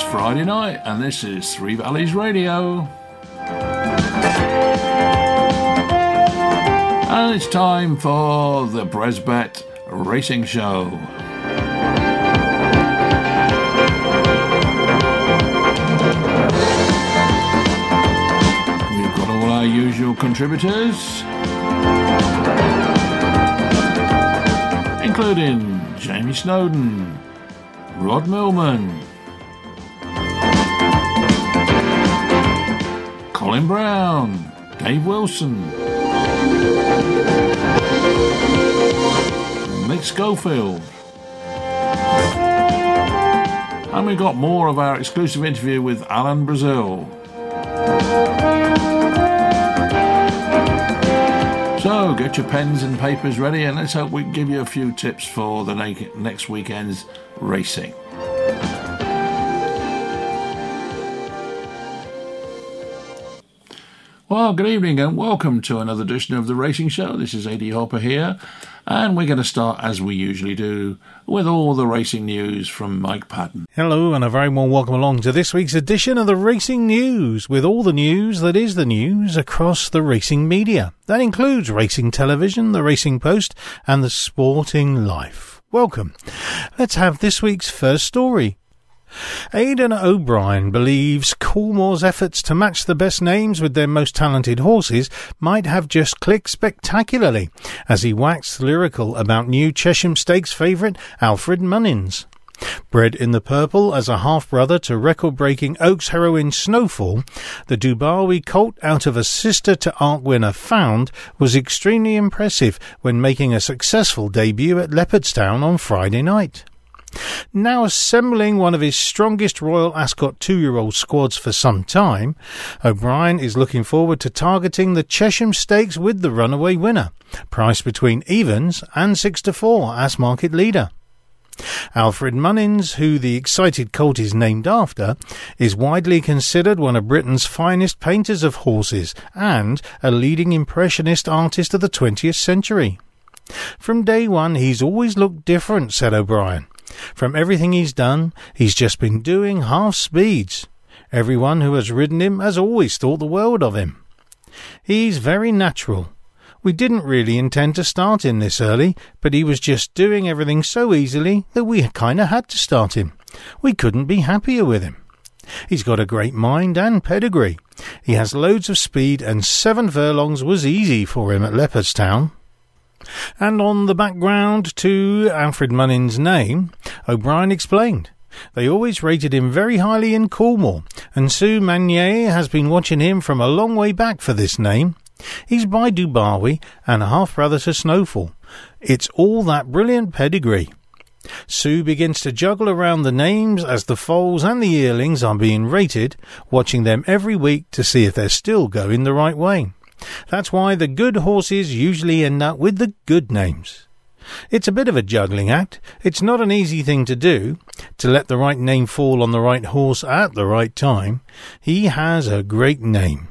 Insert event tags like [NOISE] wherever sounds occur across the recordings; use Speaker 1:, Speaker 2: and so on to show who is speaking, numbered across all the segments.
Speaker 1: It's Friday night, and this is Three Valleys Radio. And it's time for the Bresbet Racing Show. We've got all our usual contributors, including Jamie Snowden, Rod Millman, Colin Brown, Dave Wilson, Mick Schofield. And we got more of our exclusive interview with Alan Brazil. So get your pens and papers ready and let's hope we can give you a few tips for the next weekend's racing. Well, good evening and welcome to another edition of the Racing Show. This is AD Hopper here, and we're going to start as we usually do with all the racing news from Mike Patton.
Speaker 2: Hello, and a very warm welcome along to this week's edition of the Racing News, with all the news that is the news across the racing media. That includes racing television, the Racing Post, and the Sporting Life. Welcome. Let's have this week's first story. Aidan O'Brien believes Coolmore's efforts to match the best names with their most talented horses might have just clicked spectacularly as he waxed lyrical about new Chesham Stakes favourite Alfred Munnings. Bred in the purple as a half brother to record breaking Oaks heroine Snowfall, the Dubawi colt out of a sister to Arc winner Found was extremely impressive when making a successful debut at Leopardstown on Friday night. Now assembling one of his strongest Royal Ascot two year old squads for some time, O'Brien is looking forward to targeting the Chesham Stakes with the runaway winner, priced between evens and 6 to 4 as market leader. Alfred Munnings, who the excited colt is named after, is widely considered one of Britain's finest painters of horses and a leading impressionist artist of the 20th century. From day one, he's always looked different, said O'Brien. From everything he's done, he's just been doing half speeds. Everyone who has ridden him has always thought the world of him. He's very natural. We didn't really intend to start him this early, but he was just doing everything so easily that we kind of had to start him. We couldn't be happier with him. He's got a great mind and pedigree. He has loads of speed, and seven furlongs was easy for him at Leopardstown. And on the background to Alfred Munnings' name, O'Brien explained. They always rated him very highly in Coolmore, and Sue Magnier has been watching him from a long way back for this name. He's by Dubawi and a half brother to Snowfall. It's all that brilliant pedigree. Sue begins to juggle around the names as the foals and the yearlings are being rated, watching them every week to see if they're still going the right way. That's why the good horses usually end up with the good names. It's a bit of a juggling act. It's not an easy thing to do, to let the right name fall on the right horse at the right time. He has a great name.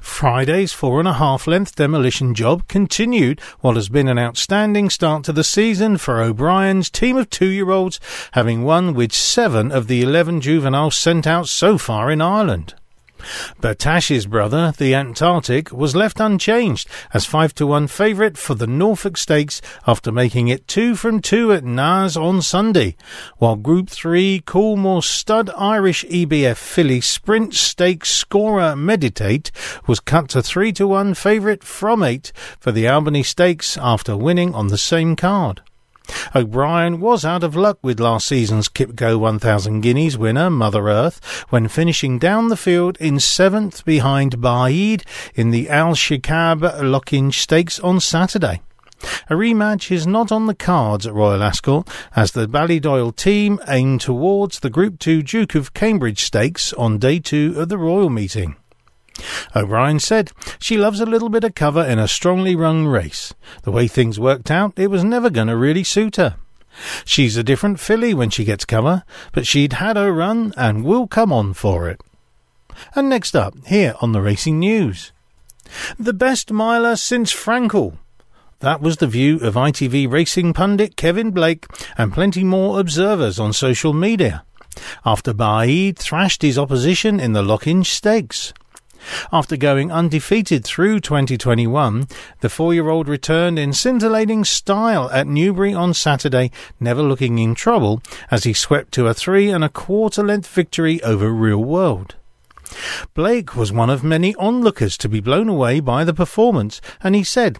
Speaker 2: Friday's four and a half length demolition job continued what has been an outstanding start to the season for O'Brien's team of two year olds, having won with seven of the eleven juveniles sent out so far in Ireland. Battaash's brother, the Antarctic, was left unchanged as 5 to 1 favourite for the Norfolk Stakes after making it 2 from 2 at Naas on Sunday, while Group 3 Coolmore Stud Irish EBF Filly Sprint Stakes scorer Meditate was cut to 3 to 1 favourite from 8 for the Albany Stakes after winning on the same card. O'Brien was out of luck with last season's Qipco 1000 Guineas winner, Mother Earth, when finishing down the field in seventh behind Baaeed in the Al Shaqab Lockinge Stakes on Saturday. A rematch is not on the cards at Royal Ascot as the Ballydoyle team aim towards the Group 2 Duke of Cambridge Stakes on day two of the Royal meeting. O'Brien said she loves a little bit of cover in a strongly run race. The way things worked out, it was never going to really suit her. She's a different filly when she gets cover, but she'd had her run and will come on for it. And next up, here on the Racing News. The best miler since Frankel. That was the view of ITV racing pundit Kevin Blake and plenty more observers on social media. after Baaeed thrashed his opposition in the Lockinge Stakes. After going undefeated through 2021, the four-year-old returned in scintillating style at Newbury on Saturday, never looking in trouble as he swept to a three and a quarter length victory over Real World. Blake was one of many onlookers to be blown away by the performance, and he said,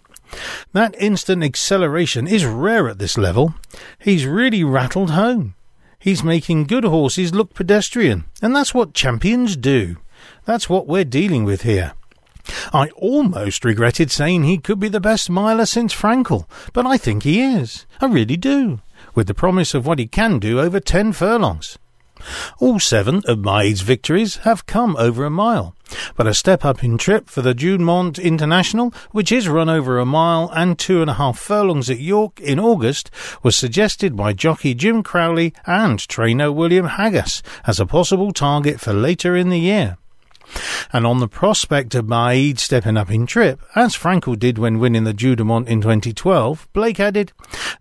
Speaker 2: That instant acceleration is rare at this level. He's really rattled home. He's making good horses look pedestrian, and that's what champions do. That's what we're dealing with here. I almost regretted saying he could be the best miler since Frankel, but I think he is. I really do, with the promise of what he can do over ten furlongs. All seven of Baaeed's victories have come over a mile, but a step up in trip for the Juddmonte International, which is run over a mile and two and a half furlongs at York in August, was suggested by jockey Jim Crowley and trainer William Haggas as a possible target for later in the year. And on the prospect of Baaeed stepping up in trip, as Frankel did when winning the Juddmonte in 2012, Blake added,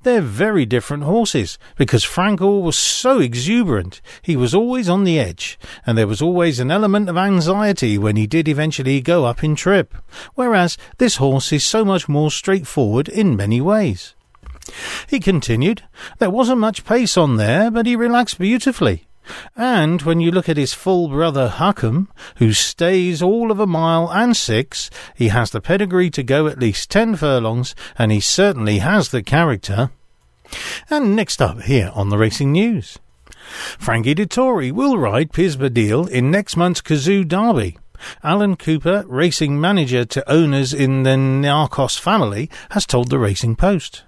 Speaker 2: They're very different horses, because Frankel was so exuberant. He was always on the edge, and there was always an element of anxiety when he did eventually go up in trip, whereas this horse is so much more straightforward in many ways. He continued, There wasn't much pace on there, but he relaxed beautifully. And when you look at his full brother Haakon, who stays all of a mile and six, he has the pedigree to go at least ten furlongs, and he certainly has the character. And next up here on the Racing News. Frankie Dettori will ride Piz Badil in next month's Cazoo Derby. Alan Cooper, racing manager to owners in the Niarchos family, has told the Racing Post.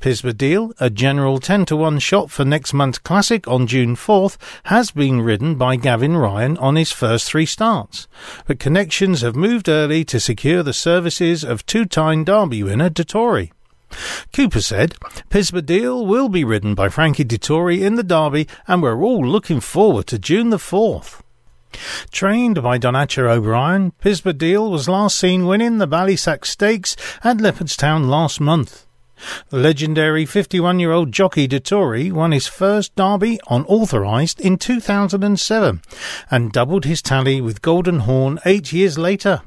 Speaker 2: Piz Badil, a general 10 to 1 shot for next month's Classic on June 4th, has been ridden by Gavin Ryan on his first three starts, but connections have moved early to secure the services of two-time Derby winner Dettori. Cooper said, Piz Badil will be ridden by Frankie Dettori in the Derby and we're all looking forward to June the 4th. Trained by Donnacha O'Brien, Piz Badil was last seen winning the Ballysax Stakes at Leopardstown last month. The legendary 51 year old jockey Dettori won his first Derby on Authorized in 2007 and doubled his tally with Golden Horn eight years later.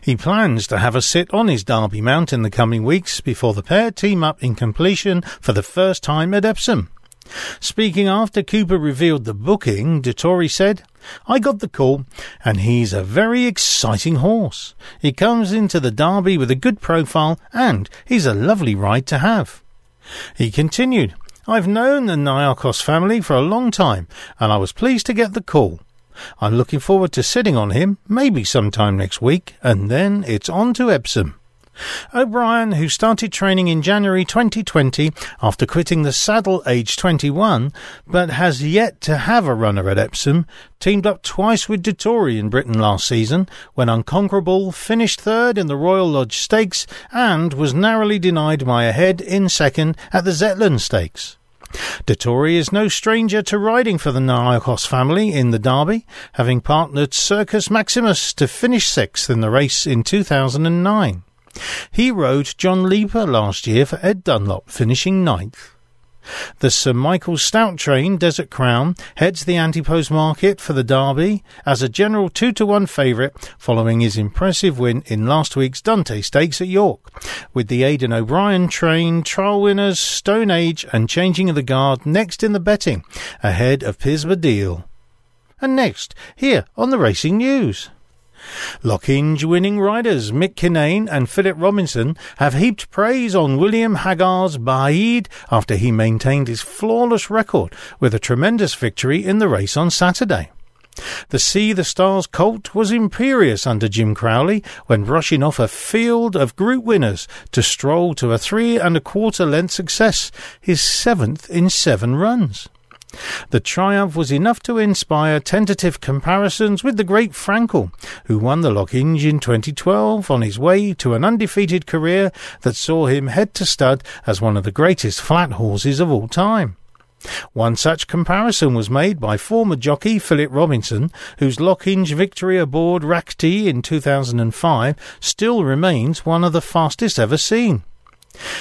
Speaker 2: He plans to have a sit on his Derby mount in the coming weeks before the pair team up in completion for the first time at Epsom. Speaking after Cooper revealed the booking, Dettori said, I got the call, and he's a very exciting horse. He comes into the Derby with a good profile, and he's a lovely ride to have. He continued, I've known the Niarchos family for a long time, and I was pleased to get the call. I'm looking forward to sitting on him, maybe sometime next week, and then it's on to Epsom. O'Brien, who started training in January 2020 after quitting the saddle aged 21, but has yet to have a runner at Epsom, teamed up twice with Dettori in Britain last season when Unconquerable finished third in the Royal Lodge Stakes and was narrowly denied by a head in second at the Zetland Stakes. Dettori is no stranger to riding for the Niarchos family in the Derby, having partnered Circus Maximus to finish sixth in the race in 2009. He rode John Leeper last year for Ed Dunlop, finishing ninth. The Sir Michael Stoute train Desert Crown heads the anti-post market for the Derby as a general 2 to 1 favourite following his impressive win in last week's Dante Stakes at York, with the Aidan O'Brien train trial winners Stone Age and Changing of the Guard next in the betting, ahead of Piz Badil. And next, here on the Racing News. Lockinge winning riders Mick Kinane and Philip Robinson have heaped praise on William Haggas's Baaeed after he maintained his flawless record with a tremendous victory in the race on Saturday. The Sea the Stars colt was imperious under Jim Crowley when rushing off a field of group winners to stroll to a three and a quarter length success, his seventh in seven runs. The triumph was enough to inspire tentative comparisons with the great Frankel, who won the Lockinge in 2012 on his way to an undefeated career that saw him head to stud as one of the greatest flat horses of all time. One such comparison was made by former jockey Philip Robinson, whose Lockinge victory aboard Rakti in 2005 still remains one of the fastest ever seen.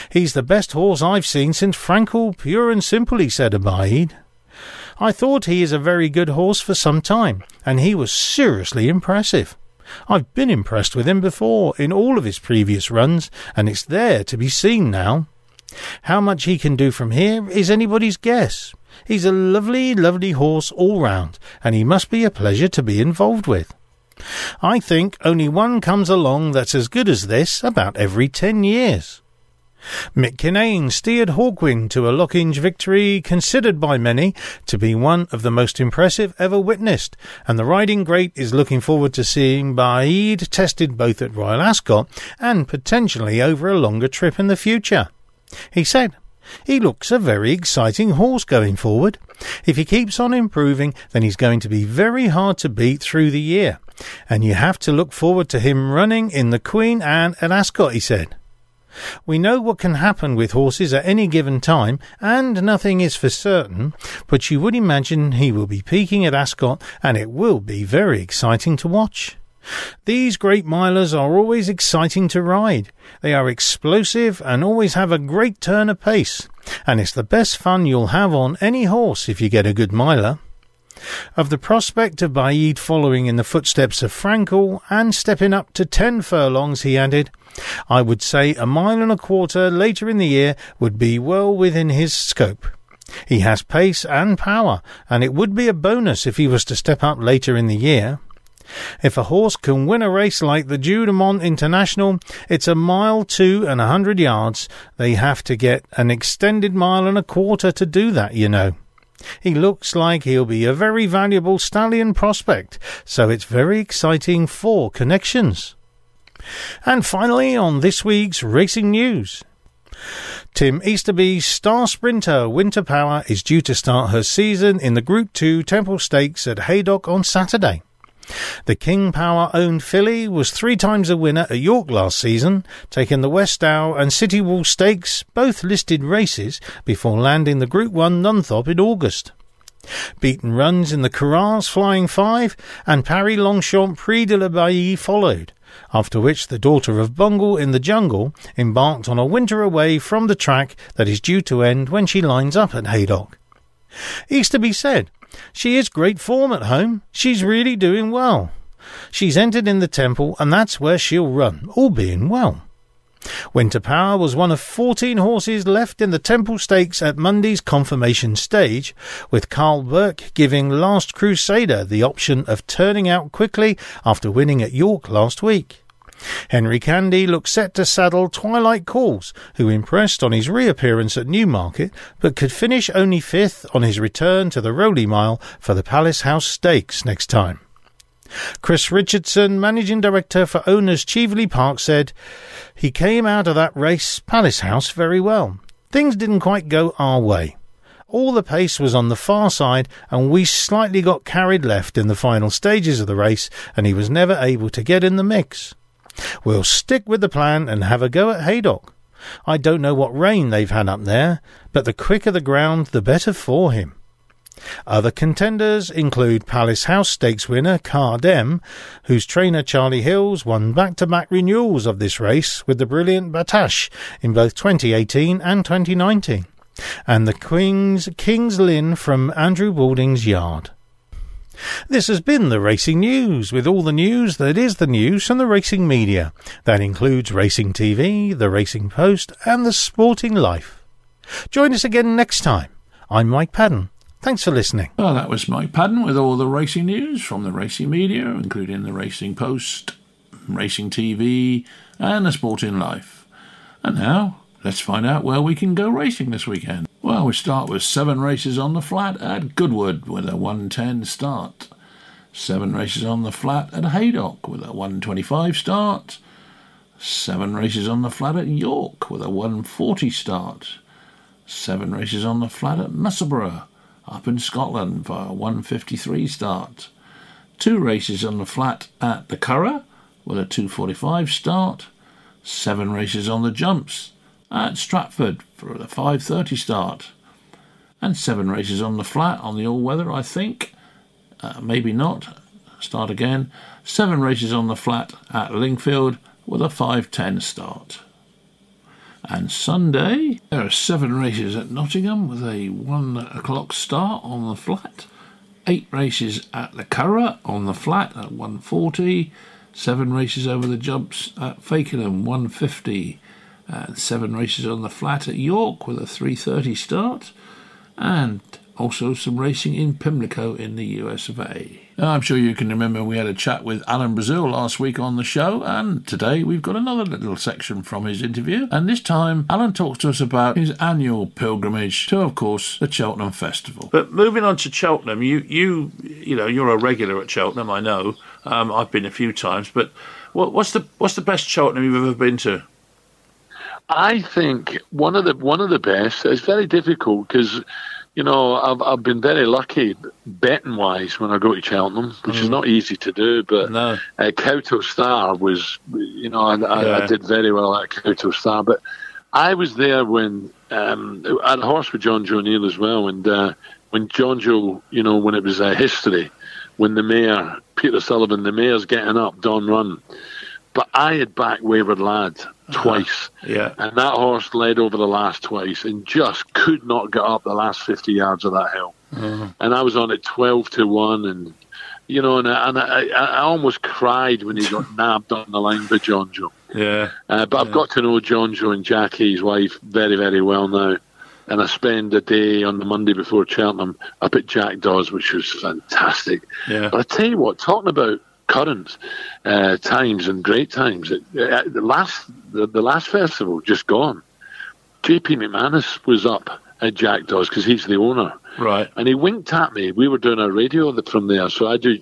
Speaker 2: He's the best horse I've seen since Frankel, pure and simple, he said of. I thought he is a very good horse for some time, and he was seriously impressive. I've been impressed with him before in all of his previous runs, and it's there to be seen now. How much he can do from here is anybody's guess. He's a lovely, lovely horse all round, and he must be a pleasure to be involved with. I think only one comes along that's as good as this about every ten years. Mick Kinane steered Hawk Wing to a Lockinge victory considered by many to be one of the most impressive ever witnessed, and the riding great is looking forward to seeing Baaeed tested both at Royal Ascot and potentially over a longer trip in the future. He said, he looks a very exciting horse going forward. If he keeps on improving, then he's going to be very hard to beat through the year. And you have to look forward to him running in the Queen Anne at Ascot, he said. We know what can happen with horses at any given time, and nothing is for certain, but you would imagine he will be peaking at Ascot, and it will be very exciting to watch. These great milers are always exciting to ride. They are explosive and always have a great turn of pace, and it's the best fun you'll have on any horse if you get a good miler. Of the prospect of Baaeed following in the footsteps of Frankel and stepping up to ten furlongs, he added, I would say a mile and a quarter later in the year would be well within his scope. He has pace and power, and it would be a bonus if he was to step up later in the year. If a horse can win a race like the Juddmonte International, it's a mile, two and a hundred yards. They have to get an extended mile and a quarter to do that, you know. He looks like he'll be a very valuable stallion prospect, so it's very exciting for connections. And finally, on this week's racing news. Tim Easterby's star sprinter Winter Power is due to start her season in the Group 2 Temple Stakes at Haydock on Saturday. The King Power owned filly was three times a winner at York last season, taking the Westow and City Wall Stakes, both listed races, before landing the Group 1 Nunthorpe in August. Beaten runs in the Kerars Flying Five and Paris Longchamp Prix de l'Abbaye followed, after which the daughter of Bungle in the Jungle embarked on a winter away from the track that is due to end when she lines up at Haydock. Easterby said, she is great form at home. She's really doing well. She's entered in the temple, and that's where she'll run, all being well. Winter Power was one of 14 horses left in the Temple Stakes at Monday's confirmation stage, with Karl Burke giving Last Crusader the option of turning out quickly after winning at York last week. Henry Candy looks set to saddle Twilight Calls, who impressed on his reappearance at Newmarket, but could finish only fifth on his return to the Rowley Mile for the Palace House Stakes next time. Chris Richardson, managing director for owners Cheveley Park, said, He came out of that race, Palace House, very well. Things didn't quite go our way. All the pace was on the far side, and we slightly got carried left in the final stages of the race, and he was never able to get in the mix. We'll stick with the plan and have a go at Haydock. I don't know what rain they've had up there, but the quicker the ground, the better for him. Other contenders include Palace House Stakes winner Khaadem, whose trainer Charlie Hills won back-to-back renewals of this race with the brilliant Battaash in both 2018 and 2019, and the Queen's King's Lynn from Andrew Balding's yard. This has been the Racing News, with all the news that is the news from the racing media. That includes Racing TV, the Racing Post, and the Sporting Life. Join us again next time. I'm Mike Padden. Thanks for listening.
Speaker 1: Well, that was Mike Padden with all the racing news from the racing media, including the Racing Post, Racing TV, and the Sporting Life. And now, let's find out where we can go racing this weekend. Well, we start with seven races on the flat at Goodwood with a 110 start. Seven races on the flat at Haydock with a 125 start. Seven races on the flat at York with a 140 start. Seven races on the flat at Musselburgh up in Scotland for a 153 start. Two races on the flat at the Curragh with a 245 start. Seven races on the jumps at Stratford for the 5.30 start. And seven races on the flat on the all weather, I think. Uh, maybe not. Start again. Seven races on the flat at Lingfield with a 5.10 start. And Sunday, there are seven races at Nottingham with a one o'clock start on the flat. Eight races at the Curragh on the flat at 140. Seven races over the jumps at Fakenham 150. And seven races on the flat at York with a 330 start. And also some racing in Pimlico in the US of A. I'm sure you can remember we had a chat with Alan Brazil last week on the show, and today we've got another little section from his interview. And this time, Alan talks to us about his annual pilgrimage to, of course, the Cheltenham Festival. But moving on to Cheltenham, you you you know you're a regular at Cheltenham. I know. Um, I've been a few times, but what, what's the what's the best Cheltenham you've ever been to?
Speaker 3: I think one of the one of the best. It's very difficult because you know, I've I've been very lucky betting wise when I go to Cheltenham, which mm. is not easy to do. But no. uh, Kauto Star was, you know, I, yeah. I, did very well at Kauto Star. But I was there when um, I had a horse with Jonjo O'Neill as well, and uh, when Jonjo, you know, when it was a uh, history, when the mare Peter Sullivan, the mare's getting up, Dawn Run, but I had backed Wayward Lad uh-huh. twice.
Speaker 1: Uh-huh. Yeah.
Speaker 3: And that horse led over the last twice and just could not get up the last 50 yards of that hill. Uh-huh. And I was on it 12 to 1 and you know, and, I, and I, I, almost cried when he got [LAUGHS] nabbed on the line by Jonjo.
Speaker 1: Yeah.
Speaker 3: Uh, but
Speaker 1: yeah.
Speaker 3: I've got to know Jonjo and Jackie's wife, very, very well now. And I spend a day on the Monday before Cheltenham up at Jackdaws, which was fantastic.
Speaker 1: Yeah.
Speaker 3: But I tell you what, talking about current uh, times and great times. It, uh, the last the, the, last festival just gone. JP McManus was up at Jackdaws because he's the owner.
Speaker 1: Right.
Speaker 3: And he winked at me. We were doing a radio from there. So I do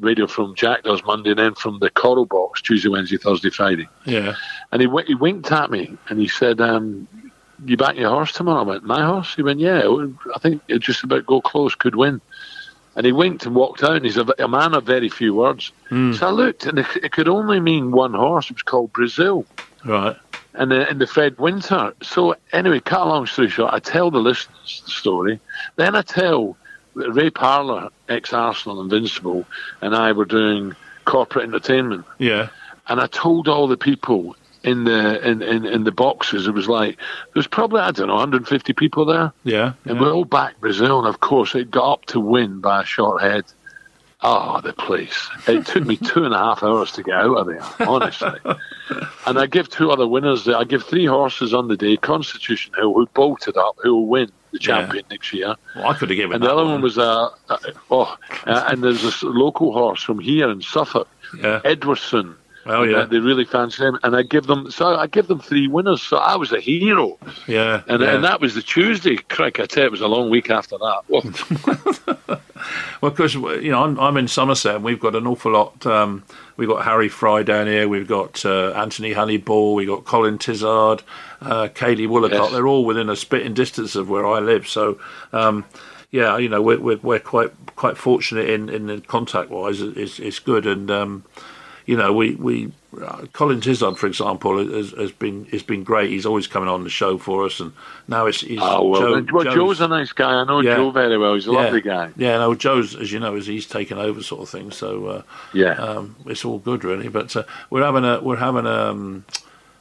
Speaker 3: radio from Jackdaws Monday and then from the Coral Box Tuesday, Wednesday, Thursday, Friday.
Speaker 1: Yeah.
Speaker 3: And he, he winked at me and he said, um, you back your horse tomorrow? I went, my horse? He went, yeah, I think it just about go close, could win. And he winked and walked out. And he's a, a man of very few words. Mm. So I looked, and it, it, could only mean one horse. It was called Brazil.
Speaker 1: Right.
Speaker 3: And the, and the Fred Winter. So anyway, cut a long story short, I tell the listeners the story. Then I tell Ray Parlour, ex-Arsenal Invincible, and I were doing corporate entertainment.
Speaker 1: Yeah.
Speaker 3: And I told all the people in the in, in, in the boxes. It was like there was probably I don't know 150 people there.
Speaker 1: Yeah,
Speaker 3: and
Speaker 1: yeah.
Speaker 3: we're all back Brazil, and of course it got up to win by a short head. Oh, the place! It took me [LAUGHS] two and a half hours to get out of there, honestly. [LAUGHS] and I give two other winners. I give three horses on the day: Constitution Hill, who bolted up, who will win the champion yeah. next year.
Speaker 1: Well, I could have given.
Speaker 3: And the other
Speaker 1: one,
Speaker 3: one was a uh, uh, oh, uh, and there's this local horse from here in Suffolk,
Speaker 1: yeah.
Speaker 3: Edwardstone
Speaker 1: Oh yeah,
Speaker 3: they really fancy him, and I give them so I give them three winners. So I was a hero.
Speaker 1: Yeah,
Speaker 3: and
Speaker 1: yeah.
Speaker 3: and that was the Tuesday. Crick, I tell you, it was a long week after that. [LAUGHS] [LAUGHS]
Speaker 1: well, because you know I'm, I'm in Somerset, and we've got an awful lot. Um, we've got Harry Fry down here. We've got uh, Anthony Honeyball. We've got Colin Tizzard, uh, Kayley Woollacott. Yes. They're all within a spitting distance of where I live. So. Um, yeah, you know we're, we're, we're quite quite fortunate in, in contact wise. It's, it's good, and um, you know, we we uh, Colin Tizzard, for example, has, has, been has been great. He's always coming on the show for us, and now it's, it's
Speaker 3: oh well, Joe, well Joe's, Joe's, a nice guy. I know yeah, Joe very well. He's a
Speaker 1: yeah,
Speaker 3: lovely guy.
Speaker 1: Yeah, no, Joe's as you know, is he's taken over sort of thing. So uh,
Speaker 3: yeah,
Speaker 1: um, it's all good really. But uh, we're having a we're having a, um,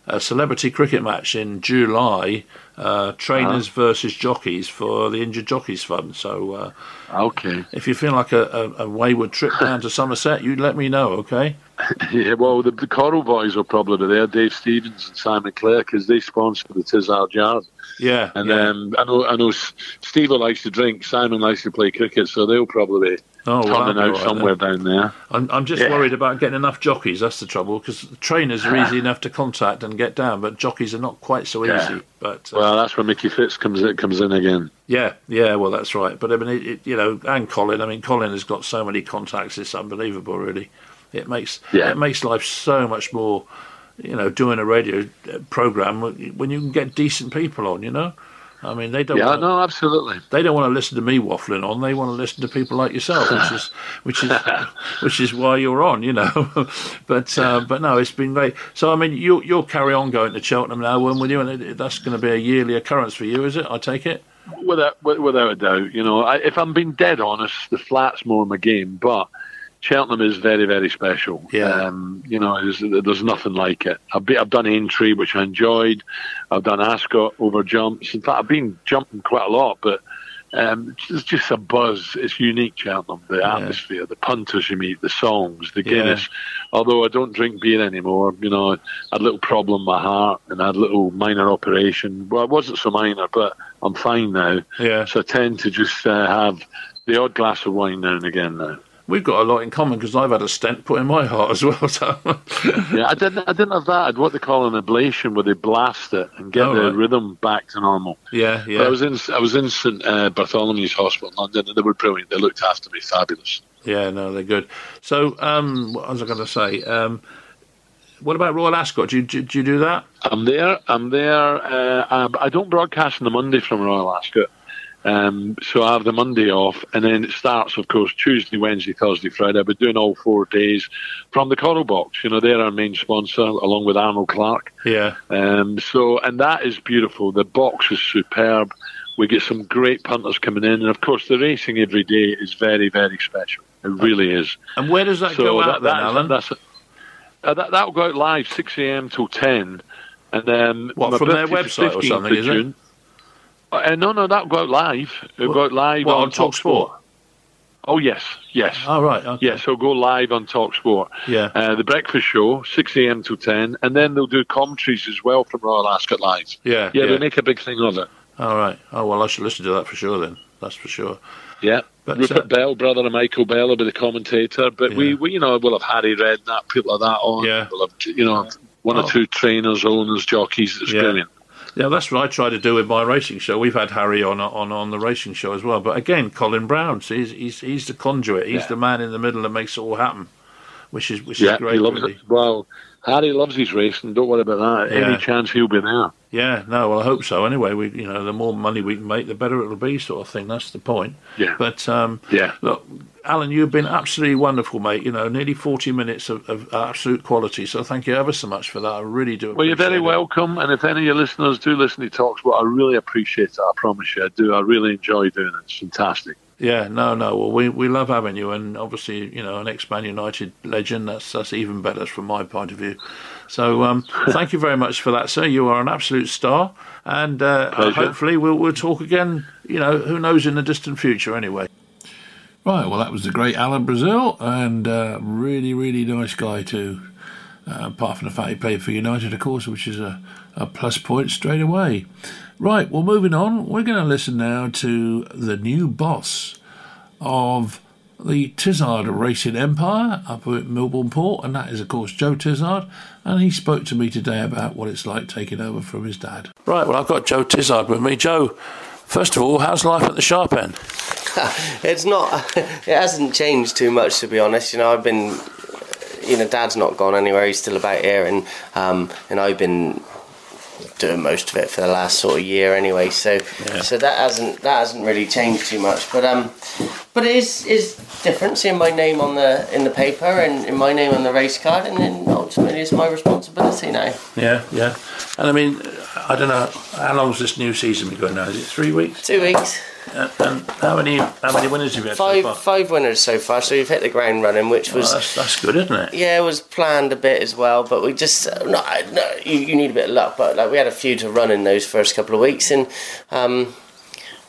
Speaker 1: a celebrity cricket match in July. Uh, trainers uh-huh. versus jockeys for the Injured Jockeys Fund. So, uh,
Speaker 3: okay,
Speaker 1: if you feel like a, a, a wayward trip down to Somerset, you'd let me know. Okay. [LAUGHS]
Speaker 3: yeah, well, the, the Coral Boys will probably there. Dave Stevens and Simon Clare, because they sponsor the Tizzard Yard.
Speaker 1: Yeah,
Speaker 3: and
Speaker 1: yeah.
Speaker 3: Um, I know I know Steve likes to drink. Simon likes to play cricket, so they'll probably be oh, well, out right somewhere
Speaker 1: then.
Speaker 3: down there.
Speaker 1: I'm, I'm just yeah. worried about getting enough jockeys. That's the trouble because trainers are easy [LAUGHS] enough to contact and get down, but jockeys are not quite so
Speaker 3: yeah.
Speaker 1: easy. But
Speaker 3: uh, well, that's where Mickey Fitz comes in, comes in again.
Speaker 1: Yeah, yeah, well, that's right. But I mean, it, it, you know, and Colin. I mean, Colin has got so many contacts. It's unbelievable, really. It makes yeah. it makes life so much more. You know, doing a radio uh, program when you can get decent people on. You know. I mean, they don't.
Speaker 3: Yeah,
Speaker 1: wanna,
Speaker 3: no, absolutely.
Speaker 1: They don't want to listen to me waffling on. They want to listen to people like yourself, which is [LAUGHS] which is which is why you're on, you know. [LAUGHS] but uh, but no, it's been great. So I mean, you you'll carry on going to Cheltenham now, when with you, and that's going to be a yearly occurrence for you, is it? I take it.
Speaker 3: Without without a doubt, you know, I, if I'm being dead honest, the flat's more my game, but Cheltenham is very, very special.
Speaker 1: Yeah.
Speaker 3: Um, you know, there's, there's nothing like it. I've, been, I've done Aintree, which I enjoyed. I've done Ascot over jumps. In fact, I've been jumping quite a lot, but um, it's just a buzz. It's unique, Cheltenham. The
Speaker 1: Yeah.
Speaker 3: atmosphere, the punters you meet, the songs, the
Speaker 1: Yeah.
Speaker 3: Guinness. Although I don't drink beer anymore, you know, I had a little problem with my heart and I had a little minor operation. Well, it wasn't so minor, but I'm fine now.
Speaker 1: Yeah.
Speaker 3: So I tend to just uh, have the odd glass of wine now and again now.
Speaker 1: We've got a lot in common because I've had a stent put in my heart as well. [LAUGHS] So
Speaker 3: Yeah, I didn't. I didn't have that. I had what they call an ablation, where they blast it and get
Speaker 1: Oh,
Speaker 3: the
Speaker 1: right.
Speaker 3: rhythm back to normal.
Speaker 1: yeah,
Speaker 3: But I
Speaker 1: yeah,
Speaker 3: was in. I was in St uh, Bartholomew's Hospital in London, and they were brilliant. They looked after me, fabulous.
Speaker 1: yeah. No, they're good. So, um, what was I going to say? Um, what about Royal Ascot? Do you, do, do you do that?
Speaker 3: I'm there. I'm there. Uh, I, I don't broadcast on the Monday from Royal Ascot. Um, so I have the Monday off, and then it starts, of course, Tuesday, Wednesday, Thursday, Friday. I've been doing all four days from the Coral Box. You know, they're our main sponsor, along with Arnold Clark.
Speaker 1: Yeah,
Speaker 3: Um, so, and that is beautiful. The box is superb. We get some great punters coming in, and of course, the racing every day is very, very special. It really is.
Speaker 1: and where does that
Speaker 3: So
Speaker 1: go
Speaker 3: that,
Speaker 1: out then,
Speaker 3: that is-
Speaker 1: Alan?
Speaker 3: that's uh, that that'll go out live six a.m. till ten, and um,
Speaker 1: What, from their website or something, is it?
Speaker 3: Uh, no, no, that'll go out live. It'll go out live
Speaker 1: What,
Speaker 3: on,
Speaker 1: on Talk Sport?
Speaker 3: Oh yes, yes.
Speaker 1: Oh right, okay.
Speaker 3: Yes, it'll go live on Talk Sport.
Speaker 1: yeah.
Speaker 3: Uh, the breakfast show, 6 a.m. to 10, and then they'll do commentaries as well from Royal Ascot Live.
Speaker 1: Yeah,
Speaker 3: Yeah,
Speaker 1: yeah.
Speaker 3: they make a big thing of it.
Speaker 1: All right. Oh well, I should listen to that for sure then. That's for sure.
Speaker 3: Yeah.
Speaker 1: But
Speaker 3: Rupert
Speaker 1: uh,
Speaker 3: Bell, brother of Michael Bell, will be the commentator. But we, we, you know, we'll have Harry Redknapp, people like that on.
Speaker 1: Yeah.
Speaker 3: We'll have, you know, one
Speaker 1: Oh.
Speaker 3: or two trainers, owners, jockeys. It's
Speaker 1: Yeah.
Speaker 3: brilliant.
Speaker 1: Yeah, that's what I try to do with my racing show. We've had Harry on on on the racing show as well. But again, Colin Brown, see, he's he's, he's the conduit. He's
Speaker 3: Yeah.
Speaker 1: the man in the middle that makes it all happen, which is which
Speaker 3: Yeah,
Speaker 1: is great.
Speaker 3: he loves
Speaker 1: really.
Speaker 3: it. Well, Harry loves his racing. Don't worry about that.
Speaker 1: Yeah.
Speaker 3: Any chance he'll be there.
Speaker 1: Yeah, no, well, I hope so. Anyway, we, you know, the more money we can make, the better it'll be, sort of thing. That's the point.
Speaker 3: Yeah.
Speaker 1: But um,
Speaker 3: Yeah.
Speaker 1: look, Alan, you've been absolutely wonderful, mate. You know, nearly forty minutes of, of absolute quality. So thank you ever so much for that. I really do.
Speaker 3: Well, you're very
Speaker 1: it.
Speaker 3: welcome. And if any of your listeners do listen to Talks, well, I really appreciate it. I promise you, I do. I really enjoy doing it. It's fantastic.
Speaker 1: Yeah, no, no. Well, we, we love having you, and obviously, you know, an ex-Man United legend. That's that's even better from my point of view. So, um, [LAUGHS] thank you very much for that, sir. You are an absolute star, and uh, hopefully, we'll we'll talk again. You know, who knows in the distant future, anyway. Right. Well, that was the great Alan Brazil, and uh, really, really nice guy too. Uh, apart from the fact he played for United, of course, which is a, a plus point straight away. Right. Well, moving on, we're going to listen now to the new boss of the Tizzard Racing Empire up at Milborne Port, and that is, of course, Joe Tizzard. And he spoke to me today about what it's like taking over from his dad. Right, well, I've got Joe Tizzard with me. Joe, first of all, how's life at the sharp end? [LAUGHS]
Speaker 4: it's not. [LAUGHS] It hasn't changed too much, to be honest. You know, I've been. You know, Dad's not gone anywhere. He's still about here, and um, and I've been doing most of it for the last sort of year anyway. So
Speaker 1: Yeah.
Speaker 4: so that hasn't that hasn't really changed too much. But um, but it is is different seeing my name on the in the paper and, and my name on the race card, and then ultimately it's my responsibility now.
Speaker 1: Yeah, yeah. And I mean, I don't know, how long's this new season been going now? Is it three weeks?
Speaker 4: Two weeks.
Speaker 1: And, and how many how many winners have you had
Speaker 4: Five
Speaker 1: so far?
Speaker 4: five winners so far, so we've hit the ground running, which was
Speaker 1: that's, that's good, isn't it?
Speaker 4: Yeah, it was planned a bit as well, but we just uh, no, no you, you need a bit of luck. But like we had a few to run in those first couple of weeks, and um,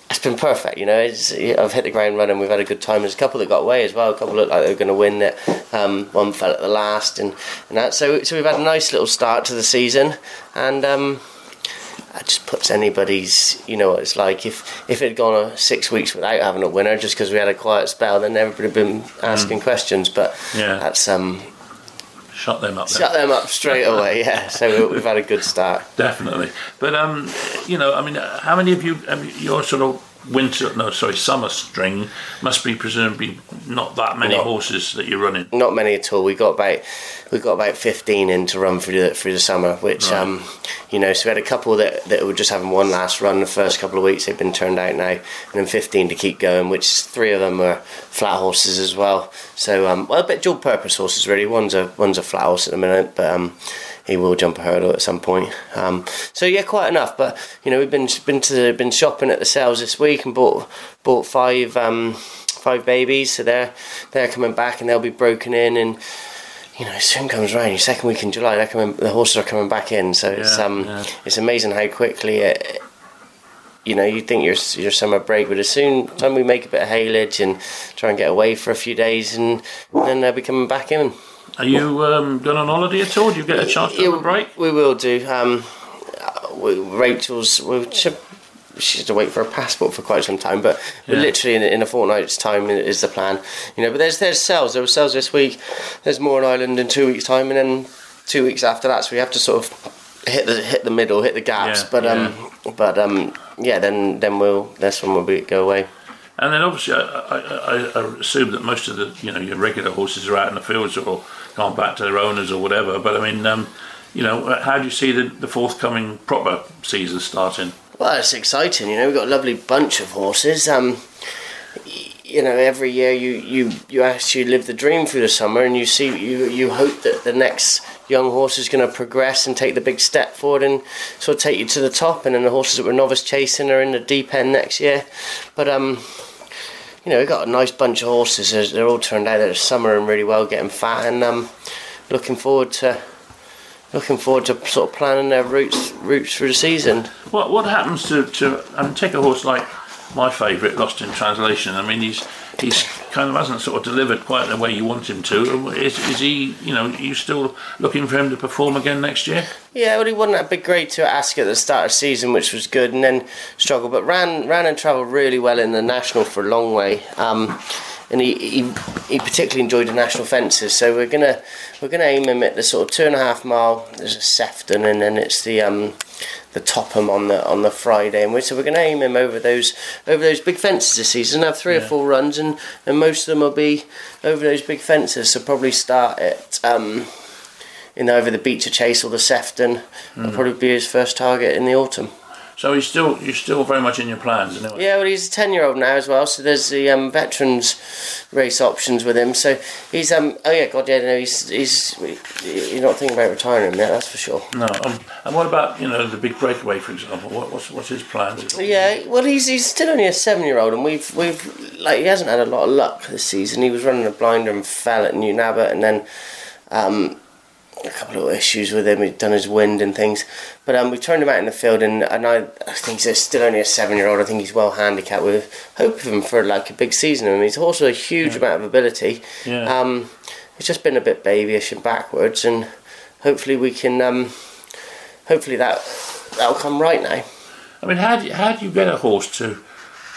Speaker 4: it's been perfect. You know, it's, I've hit the ground running. We've had a good time. There's a couple that got away as well. A couple looked like they were going to win it. Um, one fell at the last, and, and that. So so we've had a nice little start to the season, and. Um, that just puts anybody's, you know what it's like. If if it had gone six weeks without having a winner, just because we had a quiet spell, then everybody have been asking questions. But
Speaker 1: Yeah.
Speaker 4: that's um,
Speaker 1: Shut them up. then.
Speaker 4: Shut them up straight [LAUGHS] away. Yeah, so we- we've had a good start.
Speaker 1: Definitely. But um, you know, I mean, how many of you? I mean, your sort of winter, no, sorry, summer string must be presumably not that many
Speaker 4: No.
Speaker 1: horses that you're running.
Speaker 4: Not many at all. We got about we got about fifteen in to run through the through the summer, which
Speaker 1: Right.
Speaker 4: um, you know, so we had a couple that that were just having one last run the first couple of weeks. They've been turned out now, and then fifteen to keep going. Which three of them were flat horses as well. So um, well, a bit dual purpose horses really. One's a one's a flat horse at the minute, but um, he will jump a hurdle at some point. Um, so yeah, quite enough. But you know, we've been been to been shopping at the sales this week and bought bought five um, five babies. So they're they're coming back and they'll be broken in and. You know, soon comes around. Your second week in July, they're coming. The horses are coming back in. So it's
Speaker 1: Yeah,
Speaker 4: um,
Speaker 1: yeah.
Speaker 4: it's amazing how quickly it, you know, you think your your summer break, but as soon time we make a bit of haylage and try and get away for a few days, and then they'll be coming back in.
Speaker 1: Are you um, going on holiday at all? Do you get a chance to have a break?
Speaker 4: We will do. Um, we, Rachel's we should, she has to wait for a passport for quite some time, but
Speaker 1: Yeah.
Speaker 4: literally in, in a fortnight's time is the plan. You know, but there's there's sales. There were sales this week. There's more in Ireland in two weeks' time, and then two weeks after that. So we have to sort of hit the hit the middle, hit the gaps.
Speaker 1: Yeah,
Speaker 4: but um, but um, yeah, then then we'll that's when we'll be, go away.
Speaker 1: And then obviously, I, I, I, assume that most of the you know your regular horses are out in the fields or gone back to their owners or whatever. But I mean, um, you know, how do you see the, the forthcoming proper season starting?
Speaker 4: Well, it's exciting. You know, we've got a lovely bunch of horses. Um, you know, every year you, you, you actually live the dream through the summer, and you see you you hope that the next young horse is going to progress and take the big step forward and sort of take you to the top. And then the horses that were novice chasing are in the deep end next year. But um, you know, we've got a nice bunch of horses. They're, all turned out this summer and really well, getting fat, and um, looking forward to. Looking forward to sort of planning their routes routes through the season.
Speaker 1: What what happens to to take a horse like my favourite, Lost in Translation. I mean, he's he's kind of hasn't sort of delivered quite the way you want him to. Is is he? You know, are you still looking for him to perform again next year?
Speaker 4: Yeah, well, he wasn't that big grade to ask at the start of season, which was good, and then struggled, but ran ran and travelled really well in the national for a long way. Um, and he, he he particularly enjoyed the national fences, so we're gonna we're gonna aim him at the sort of two and a half mile. There's a Sefton, and then it's the um the Topham on the on the Friday, and we so we're gonna aim him over those over those big fences this season. Have three or four runs, and and most of them will be over those big fences. So probably start at um know, over the Beecher Chase or the Sefton. Will probably be his first target in the autumn.
Speaker 1: So he's still you're still very much in your plans, anyway.
Speaker 4: Yeah, well, he's a ten-year-old now as well. So there's the um, veterans race options with him. So he's um oh yeah, God yeah, no, he's he's you're not thinking about retiring him yet, that's for sure.
Speaker 1: No, um, and what about you know the big breakaway, for example? What, what's what's his plans?
Speaker 4: Yeah, well, he's he's still only a seven-year-old, and we've we've like he hasn't had a lot of luck this season. He was running a blinder and fell at Newton Abbot, and then um, a couple of issues with him. He'd done his wind and things, but um, we turned him out in the field, and, and I, I think he's still only a seven-year-old. I think he's well handicapped. With hope of him for like a big season. I mean, he's also a huge amount of ability.
Speaker 1: Yeah.
Speaker 4: Um, he's just been a bit babyish and backwards, and hopefully we can. Um, hopefully that that'll come right now.
Speaker 1: I mean, how do you, how do you get a horse to,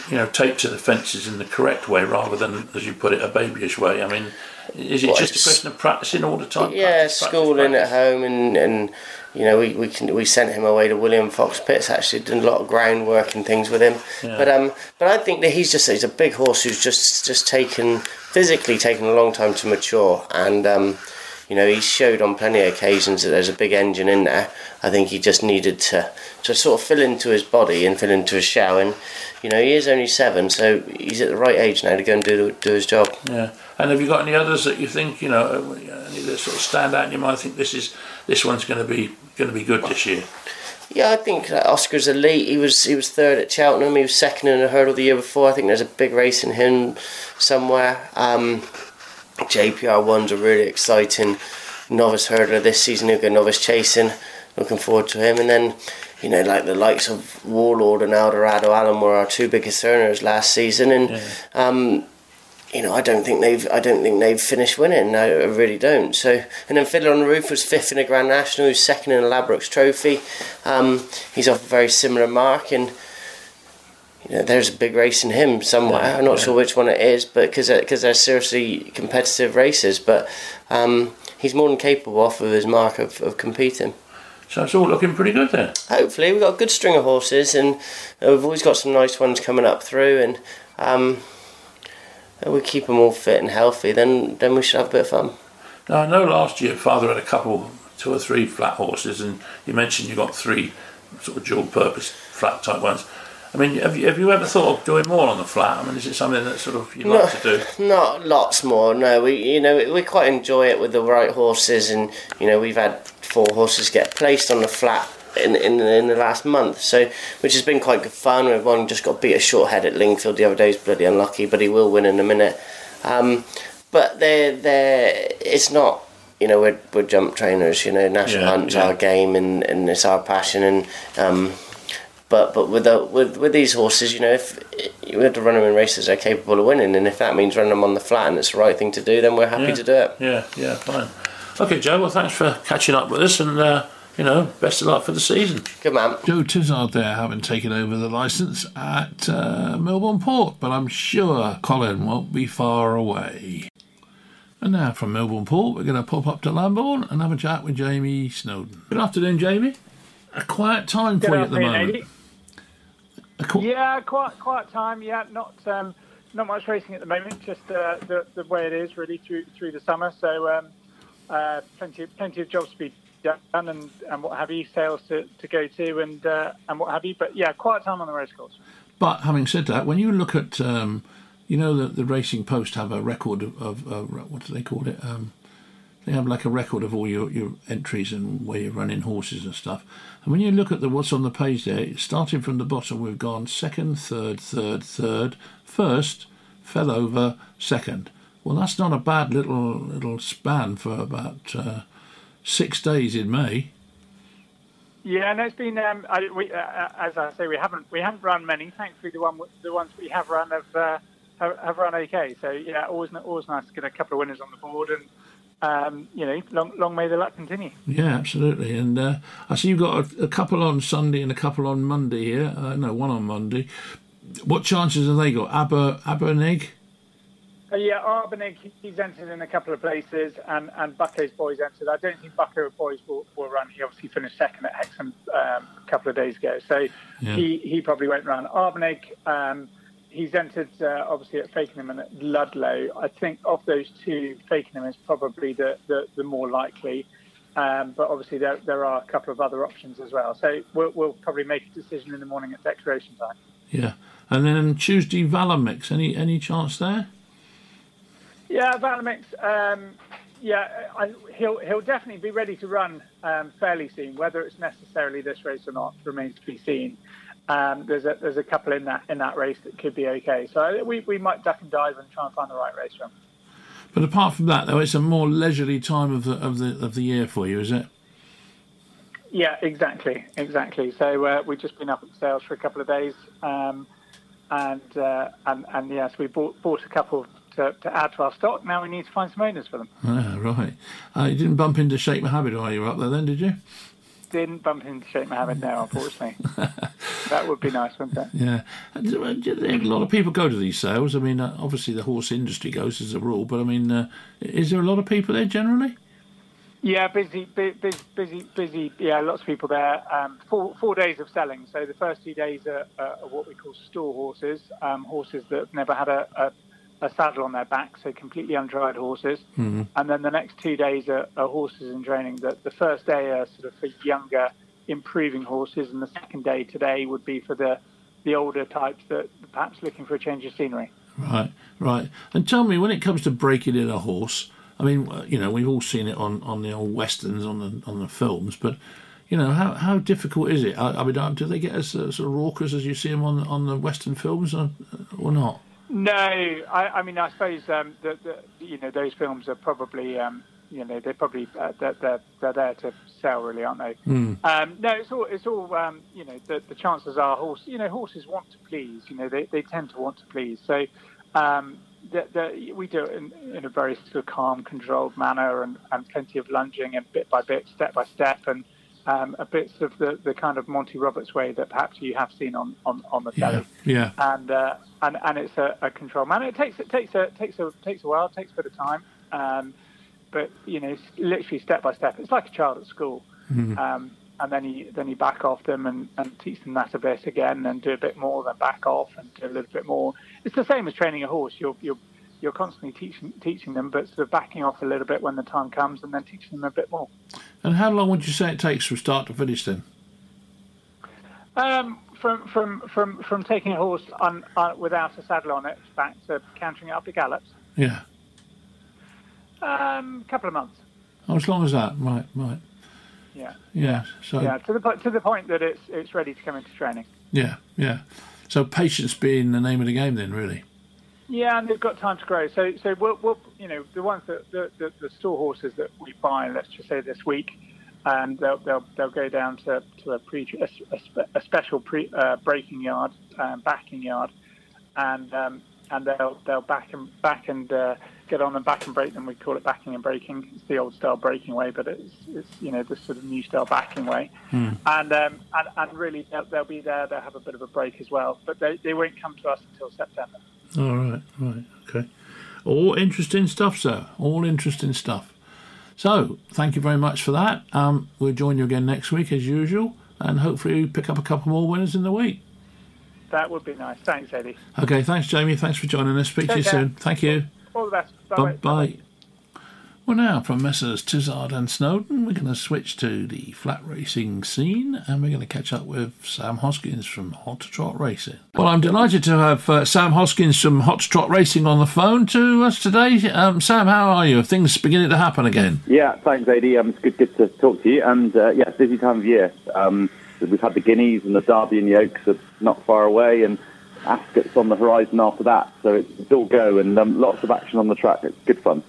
Speaker 1: you know, take to the fences in the correct way rather than, as you put it, a babyish way? I mean, is it
Speaker 4: Well,
Speaker 1: just a question of practicing all the time?
Speaker 4: Yeah,
Speaker 1: Practice, practice,
Speaker 4: schooling at home, and, and you know we we can we sent him away to William Fox-Pitt's. Actually, done a lot of groundwork and things with him.
Speaker 1: Yeah.
Speaker 4: But um, but I think that he's just he's a big horse who's just just taken physically taken a long time to mature, and um, you know he showed on plenty of occasions that there's a big engine in there. I think he just needed to to sort of fill into his body and fill into his shell, and you know he is only seven, so he's at the right age now to go and do do his job.
Speaker 1: Yeah. And have you got any others that you think, you know, uh, any that sort of stand out in your mind? Think this is this one's going to be going to be good this year.
Speaker 4: Yeah, I think Oscar's elite. He was he was third at Cheltenham. He was second in a hurdle the year before. I think there's a big race in him somewhere. Um, JPR one's a really exciting novice hurdler this season. He'll go novice chasing. Looking forward to him. And then, you know, like the likes of Warlord and Eldorado Allen were our two biggest earners last season. And um, you know, I don't think they've I don't think they've finished winning. I, I really don't. So, and then Fiddler on the Roof was fifth in a Grand National. Who's second in a Ladbrokes Trophy. Um, he's off a very similar mark, and you know, there's a big race in him somewhere.
Speaker 1: Yeah,
Speaker 4: I'm not
Speaker 1: yeah.
Speaker 4: sure which one it is, but because because they're seriously competitive races. But um, he's more than capable off of his mark of, of competing.
Speaker 1: So it's all looking pretty good there.
Speaker 4: Hopefully, we've got a good string of horses, and we've always got some nice ones coming up through, and um, we keep them all fit and healthy. Then then we should have a bit of fun.
Speaker 1: Now I know last year Father had a couple, two or three flat horses, and you mentioned you got three sort of dual purpose flat type ones. I mean, have you, have you ever thought of doing more on the flat? I mean, is it something that sort of you'd like to do? [LAUGHS]
Speaker 4: Not lots more. No, we you know we quite enjoy it with the right horses, and you know we've had four horses get placed on the flat in, in in the last month. So, which has been quite good fun. We've one just got beat a short head at Lingfield the other day. He's bloody unlucky, but he will win in a minute. Um, but they're they it's not. You know, we're, we're jump trainers. You know, national
Speaker 1: Yeah,
Speaker 4: hunt's
Speaker 1: yeah.
Speaker 4: our game, and, and it's our passion. And um, but but with the, with with these horses, you know, if you have to run them in races they're capable of winning, and if that means running them on the flat and it's the right thing to do, then we're happy
Speaker 1: Yeah.
Speaker 4: to do it.
Speaker 1: Yeah, yeah, fine. Okay, Joe. Well, thanks for catching up with us, and uh, you know, best of luck for the season.
Speaker 4: Good man.
Speaker 1: Joe Tizzard there, having taken over the licence at uh, Milborne Port, but I'm sure Colin won't be far away. And now from Milborne Port, we're going to pop up to Lambourn and have a chat with Jamie Snowden. Good afternoon, Jamie. A quiet time for you at the moment.
Speaker 5: Eddie.
Speaker 1: Qu-
Speaker 5: Yeah, quite quiet time. Yeah, not um, not much racing at the moment. Just uh, the the way it is really through through the summer. So um, uh, plenty plenty of jobs to be done and, and what have you, sales to, to go to and uh, and what have you. But yeah, quiet time on the racecourse.
Speaker 1: But having said that, when you look at, um, you know, the, the Racing Post have a record of, of uh, what do they call it? Um, they have like a record of all your, your entries and where you're running horses and stuff. And when you look at the what's on the page there, starting from the bottom, we've gone second, third, third, third, first, fell over, second. Well, that's not a bad little little span for about uh, six days in May.
Speaker 5: Yeah, and it's been um, I, we, uh, as I say, we haven't we haven't run many. Thankfully, the one the ones we have run have uh, have, have run okay. So yeah, always always nice to get a couple of winners on the board, and um, you know, long long may the luck continue.
Speaker 1: Yeah, absolutely. And uh, I see you've got a, a couple on Sunday and a couple on Monday here. Uh, no, one on Monday. What chances have they got? Aber Abernig?
Speaker 5: Uh, yeah, Arbennig, he's entered in a couple of places, and, and Bucko's boys entered. I don't think Bucko boys will, will run. He obviously finished second at Hexham um, a couple of days ago, so
Speaker 1: Yeah.
Speaker 5: he, he probably won't run. Arbennig, um, he's entered uh, obviously at Fakenham and at Ludlow. I think of those two, Fakenham is probably the, the, the more likely. Um, but obviously, there, there are a couple of other options as well. So we'll, we'll probably make a decision in the morning at declaration time.
Speaker 1: Yeah. And then Tuesday, Valamix. Any any chance there?
Speaker 5: Yeah, Valamix. Um, yeah, I, he'll he'll definitely be ready to run um, fairly soon. Whether it's necessarily this race or not remains to be seen. Um, there's a there's a couple in that in that race that could be okay. So we, we might duck and dive and try and find the right race for him.
Speaker 1: But apart from that, though, it's a more leisurely time of the of the of the year for you, is it?
Speaker 5: Yeah, exactly, exactly. So uh, we've just been up at sales for a couple of days, um, and uh, and and yes, we bought bought a couple to, to add to our stock. Now we need to find some owners for them.
Speaker 1: Ah, right. Uh, you didn't bump into Sheikh Mohammed while you were up there, then, did you?
Speaker 5: Didn't bump into Sheikh Mohammed now, unfortunately. [LAUGHS] that would be nice, wouldn't it?
Speaker 1: Yeah. Do- do you think A lot of people go to these sales. I mean, uh, obviously the horse industry goes as a rule, but I mean, uh, is there a lot of people there generally?
Speaker 5: Yeah, busy, busy, busy, busy. Yeah, lots of people there. Um, four four days of selling. So the first two days are, are what we call store horses, um, horses that have never had a, a, saddle on their back, so completely untried horses. And then the next two days are, are horses in training. The, the first day are sort of for younger, improving horses, and the second day today would be for the the older types that perhaps looking for a change of scenery.
Speaker 1: Right, right. And tell me, when it comes to breaking in a horse, I mean, uh, you know, we've all seen it on, on the old westerns, on the on the films, but you know, how how difficult is it? I, I mean, uh, do they get as uh, sort of raucous as you see them on on the western films, or, or not?
Speaker 5: No, I, I mean, I suppose um, the, the, you know those films are probably um, you know they're probably uh, they're, they're they're there to sell, really, aren't they? Um, no, it's all it's all um, you know. The, the chances are horse you know horses want to please. You know they, they tend to want to please. So um, the, the, we do it in, in a very sort of calm, controlled manner, and, and plenty of lunging and bit by bit, step by step, and um, a bit of the, the kind of Monty Roberts way that perhaps you have seen on on, on the telly
Speaker 1: Yeah, yeah.
Speaker 5: and uh, and and it's a, a control man. It takes it takes a takes a takes a while, takes a bit of time, um, but you know, it's literally step by step. It's like a child at school, um, and then you then you back off them and, and teach them that a bit again, and do a bit more, then back off and do a little bit more. It's the same as training a horse. You're you're you're constantly teaching teaching them, but sort of backing off a little bit when the time comes, and then teaching them a bit more.
Speaker 1: And how long would you say it takes from start to finish then?
Speaker 5: Um, from from from from taking a horse on, on without a saddle on it back to cantering it up to gallops.
Speaker 1: Yeah.
Speaker 5: Um, couple of months.
Speaker 1: Oh, as long as that, right, right.
Speaker 5: Yeah.
Speaker 1: Yeah. So
Speaker 5: Yeah. To the to the point that it's it's ready to come into training.
Speaker 1: yeah, yeah. So patience being the name of the game, then, really.
Speaker 5: Yeah, and they've got time to grow. So, so we'll, we'll you know, the ones that the, the, the store horses that we buy, let's just say this week, and they'll they'll, they'll go down to, to a pre a, a, a special pre uh, breaking yard, um, backing yard, and um, and they'll they'll back and back and uh, get on and back and break them. We call it backing and breaking. It's the old style breaking way, but it's it's you know the sort of new style backing way. And um and, and really they'll, they'll be there. They'll have a bit of a break as well, but they, they won't come to us until September.
Speaker 1: All right, right, okay. All interesting stuff, sir. All interesting stuff. So, thank you very much for that. Um, we'll join you again next week as usual, and hopefully pick up a couple more winners in the week.
Speaker 5: That would be nice. Thanks, Eddie.
Speaker 1: Okay, thanks, Jamie. Thanks for joining us. Speak to you
Speaker 5: care.
Speaker 1: soon. Thank you.
Speaker 5: All the best.
Speaker 1: Bye
Speaker 5: Bye.
Speaker 1: bye. Well, now from Messrs. Tizzard and Snowden, we're going to switch to the flat racing scene and we're going to catch up with Sam Hoskins from Hot Trot Racing. Well, I'm delighted to have uh, Sam Hoskins from Hot Trot Racing on the phone to us today. Um, Sam, how are you? Are things beginning to happen again?
Speaker 6: Yeah, thanks, AD. Um, it's good, good to talk to you. And uh, yeah, busy time of year. Um, we've had the Guineas and the Derby and the Oaks are not far away, and Ascot's on the horizon after that. So it's, it's all go and um, lots of action on the track. It's good fun.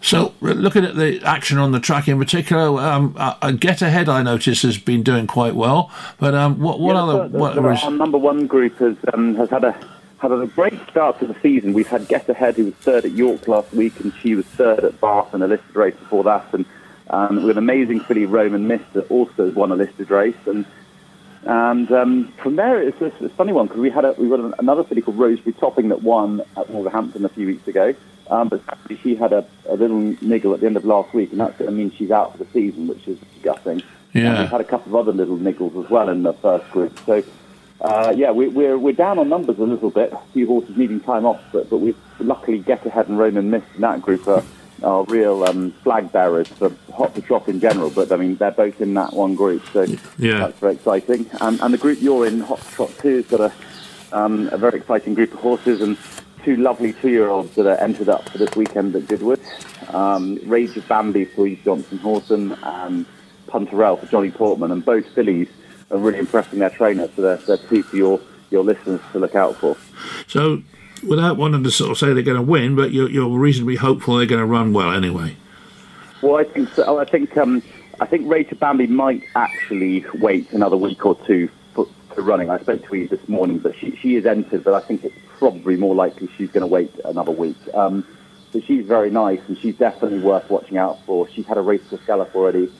Speaker 1: So, looking at the action on the track in particular, um, uh, uh, Get Ahead, I notice, has been doing quite well. But um, what, what
Speaker 6: Yeah,
Speaker 1: other.
Speaker 6: the-
Speaker 1: what
Speaker 6: the-
Speaker 1: is-
Speaker 6: our number one group has um, has had a had a great start to the season. We've had Get Ahead, who was third at York last week, and she was third at Bath and a listed race before that. And um, with an amazing filly, Roman Mist, that also has won a listed race. And and um, from there, it's, it's a funny one because we had a, we got another filly called Roseberry Topping that won at Wolverhampton a few weeks ago. Um, but she had a, a little niggle at the end of last week, and that's going to mean she's out for the season, which is disgusting.
Speaker 1: Yeah.
Speaker 6: And we've had a couple of other little niggles as well in the first group. So, uh, yeah, we, we're we're down on numbers a little bit. A few horses needing time off, but but we luckily Get Ahead and Roman Mist in that group are, are real um, flag bearers for hot to trot in general. But I mean, they're both in that one group, so
Speaker 1: Yeah.
Speaker 6: that's very exciting. And, and the group you're in, Hot to Trot Two, has got a um, a very exciting group of horses and two lovely two-year-olds that are entered up for this weekend at Goodwood. Um, Rage of Bambi for Eve Johnson Houghton and Punterell for Johnny Portman, and both fillies are really impressing their trainer. So they're, they're two for your, your listeners to look out for.
Speaker 1: So, without wanting to sort of say they're going to win, but you're, you're reasonably hopeful they're going to run well anyway.
Speaker 6: Well, I think so. I think um, I think Rachel Bambi might actually wait another week or two running. I spoke to Eve this morning, but she she is entered, but I think it's probably more likely she's going to wait another week. Um, so she's very nice, and she's definitely worth watching out for. She's had a racehorse gallop already,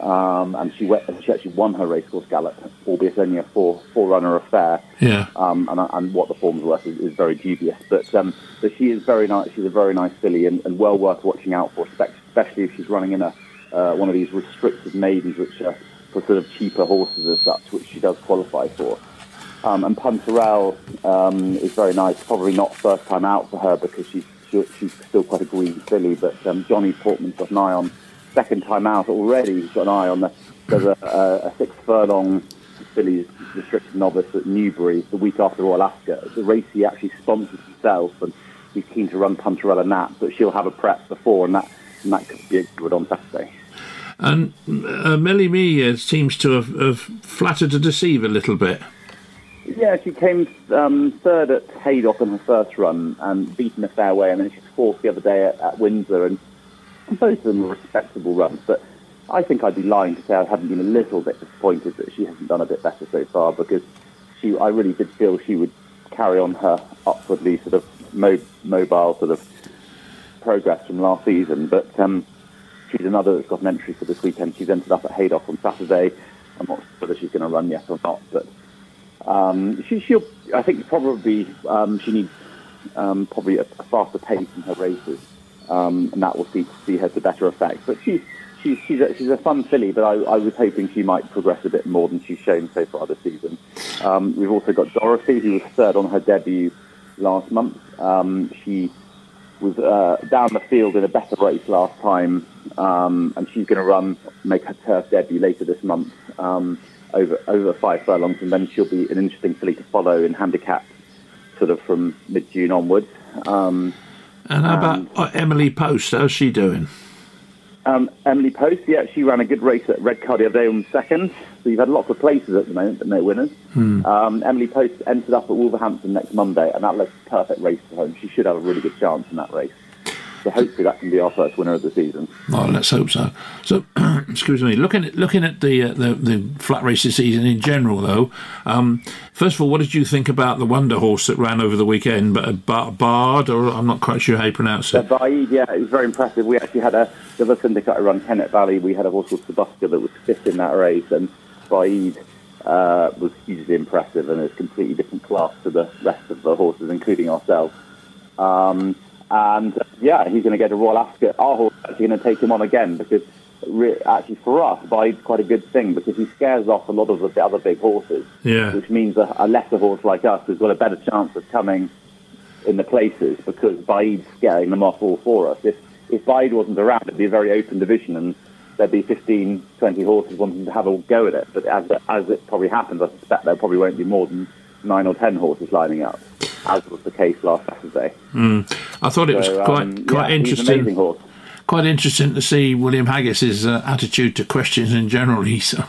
Speaker 6: um, and she went, she actually won her racehorse gallop, albeit only a four four runner affair
Speaker 1: Yeah.
Speaker 6: um, and, and what the form's worth is, is very dubious. But um, but she is very nice. She's a very nice filly and, and well worth watching out for, especially if she's running in a uh, one of these restricted maidens, which are for sort of cheaper horses as such, which she does qualify for. Um, and Punterell um, is very nice. Probably not first time out for her because she's she, she's still quite a green filly. But um, Johnny Portman's got an eye on second time out already. He's got an eye on the there's a, a, a six furlong filly restricted novice at Newbury the week after Royal Ascot. It's a race he actually sponsors himself, and he's keen to run Punterell and that. But she'll have a prep before, and that and that could be a good on Saturday.
Speaker 1: And uh, Melly Me seems to have, have flattered to deceive a little bit.
Speaker 6: Yeah, she came um, third at Haydock in her first run and beaten a fair way, and then she was fourth the other day at, at Windsor, and both of them were respectable runs. But I think I'd be lying to say I haven't been a little bit disappointed that she hasn't done a bit better so far because she, I really did feel she would carry on her upwardly sort of mo- mobile sort of progress from last season. But um, she's another that's got an entry for this weekend. She's entered up at Haydock on Saturday. I'm not sure whether she's going to run yet or not, but um, she, she'll. I think probably um, she needs um, probably a, a faster pace in her races, um, and that will see see her to better effect. But she's she's she's a, she's a fun filly, but I, I was hoping she might progress a bit more than she's shown so far this season. Um, we've also got Dorothy, who was third on her debut last month. Um, she was uh, down the field in a better race last time, um, and she's going to run, make her turf debut later this month um, over over five furlongs, and then she'll be an interesting filly to follow in handicap, sort of from mid June onwards. Um,
Speaker 1: And how about uh, Emily Post? How's she doing?
Speaker 6: Um, Emily Post, yeah, she ran a good race at Redcar the other day on second. So you've had lots of places at the moment, but no winners. Um, Emily Post entered up at Wolverhampton next Monday, and that looks a perfect race for her. She should have a really good chance in that race. So hopefully that can be our first winner of the season.
Speaker 1: Well, let's hope so. So, [CLEARS THROAT] excuse me. Looking at looking at the uh, the, the flat races season in general, though. Um, first of all, what did you think about the Wonder Horse that ran over the weekend? But uh, Bar- Bard, or I'm not quite sure how you pronounce
Speaker 6: Uh,
Speaker 1: it.
Speaker 6: Baaeed, yeah, it was very impressive. We actually had a the other syndicate I run, Kennet Valley. We had a horse called Sebastian that was fifth in that race, and Baaeed uh, was hugely impressive and a completely different class to the rest of the horses, including ourselves. Um, and uh, yeah, he's going to get a Royal Ascot. Our horse is actually going to take him on again because re- actually for us, Baaeed's quite a good thing because he scares off a lot of the other big horses
Speaker 1: Yeah.
Speaker 6: which means a, a lesser horse like us has got a better chance of coming in the places because Baaeed's scaring them off all for us. If if Baaeed wasn't around, it'd be a very open division and there'd be 15, 20 horses wanting to have a go at it. But as as it probably happens, I suspect there probably won't be more than nine or ten horses lining up, as was the case last Saturday.
Speaker 1: I thought it was
Speaker 6: So,
Speaker 1: quite
Speaker 6: um,
Speaker 1: quite
Speaker 6: yeah, he's
Speaker 1: interesting. quite interesting to see William Haggas's uh, attitude to questions in general. [LAUGHS] He so,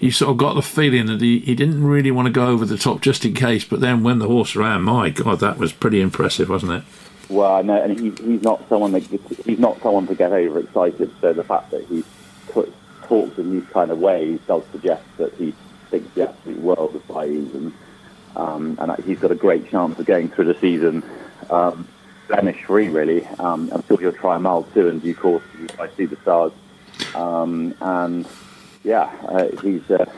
Speaker 1: you sort of got the feeling that he, he didn't really want to go over the top just in case. But then when the horse ran, my God, that was pretty impressive, wasn't it?
Speaker 6: Well, I know, and he, he's not someone that gets, he's not someone to get overexcited. So the fact that he t- talks in these kind of ways does suggest that he thinks the absolute world of Baaeed, and um, and he's got a great chance of getting through the season um, blemish free, really. Um, I'm sure he'll try a mile two in due course. I Sea The Stars, um, and yeah, uh, he's, uh,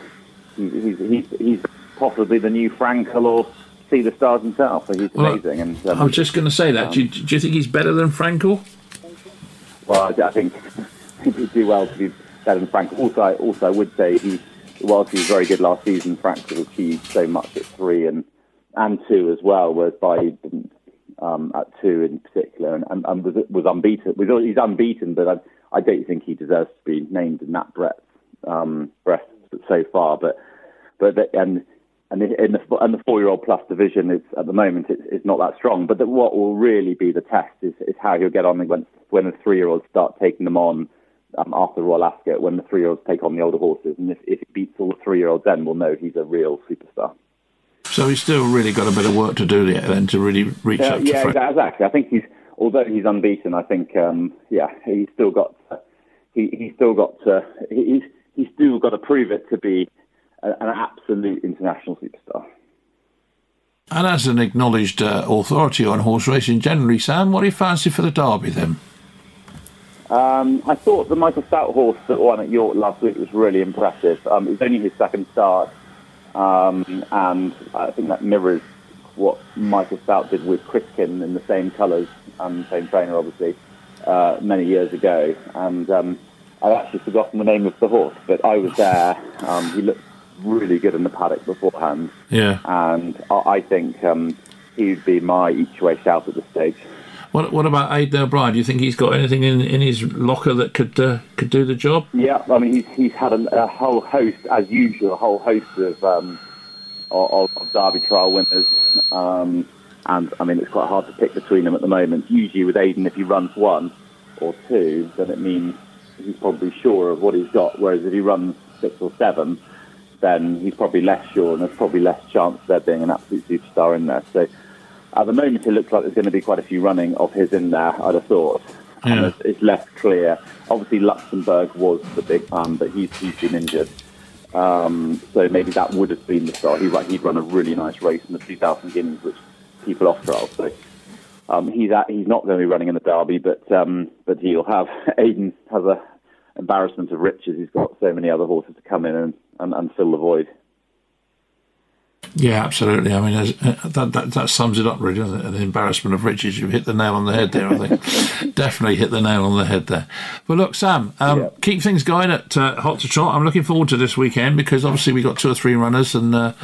Speaker 6: he's he's he's he's possibly the new Frankel or Sea The Stars himself. So he's
Speaker 1: Well,
Speaker 6: amazing. and um,
Speaker 1: I was just going to say that. Do you, do you think he's better than Frankel?
Speaker 6: Well, I I think [LAUGHS] he'd do well to be better Frank. Also, I, also would say he, whilst he was very good last season, Frank could achieve so much at three and and two as well, whereas by um, at two in particular, and, and, and was was unbeaten. He's unbeaten, but I, I don't think he deserves to be named in that breadth um, breadth so far. But but the, and and in the and the four year old plus division is at the moment it's, it's not that strong. But the, what will really be the test is, is how he'll get on when when the three year olds start taking them on um, after Royal Ascot. When the three year olds take on the older horses, and if, if he beats all the three year olds, then we'll know he's a real superstar.
Speaker 1: So he's still really got a bit of work to do yet then to really reach
Speaker 6: Yeah,
Speaker 1: up to
Speaker 6: yeah, exactly. I think he's although he's unbeaten. I think um, yeah, he's still got to, he he's still got to, he's he's still got to prove it to be a, an absolute international superstar.
Speaker 1: And as an acknowledged uh, authority on horse racing generally, Sam, what do you fancy for the Derby then?
Speaker 6: Um, I thought the Michael Stoute horse that won at York last week was really impressive. Um, it was only his second start, um, and I think that mirrors what Michael Stoute did with Kris Kin in the same colours and same trainer, obviously, uh, many years ago. And um, I've actually forgotten the name of the horse, but I was there. Um, he looked really good in the paddock beforehand,
Speaker 1: Yeah.
Speaker 6: and I, I think um, he'd be my each way shout at this stage.
Speaker 1: What What about Aidan O'Brien? Do you think he's got anything in, in his locker that could uh, could do the job?
Speaker 6: Yeah, I mean, he's, he's had a, a whole host, as usual, a whole host of um, of, of Derby trial winners. Um, and I mean, it's quite hard to pick between them at the moment. Usually, with Aidan, if he runs one or two, then it means he's probably sure of what he's got. Whereas if he runs six or seven, then he's probably less sure, and there's probably less chance of there being an absolute superstar in there. So at the moment, it looks like there's going to be quite a few running of his in there. I'd have thought, and it's, it's less clear. Obviously, Luxembourg was the big one, but he's he's been injured. Um, so maybe that would have been the start. He, he'd run a really nice race in the 2000 Guineas, which people off trial. So um, he's at, he's not going to be running in the Derby, but um, but he'll have [LAUGHS] Aidan has a embarrassment of riches. He's got so many other horses to come in and, and, and fill the void.
Speaker 1: Yeah, absolutely. I mean, uh, that, that that sums it up, really, doesn't it? An embarrassment of riches. You've hit the nail on the head there. I think [LAUGHS] definitely hit the nail on the head there. But look, Sam, um,
Speaker 6: Yeah.
Speaker 1: keep things going at uh, Hot to Trot. I'm looking forward to this weekend because obviously we have got two or three runners, and uh,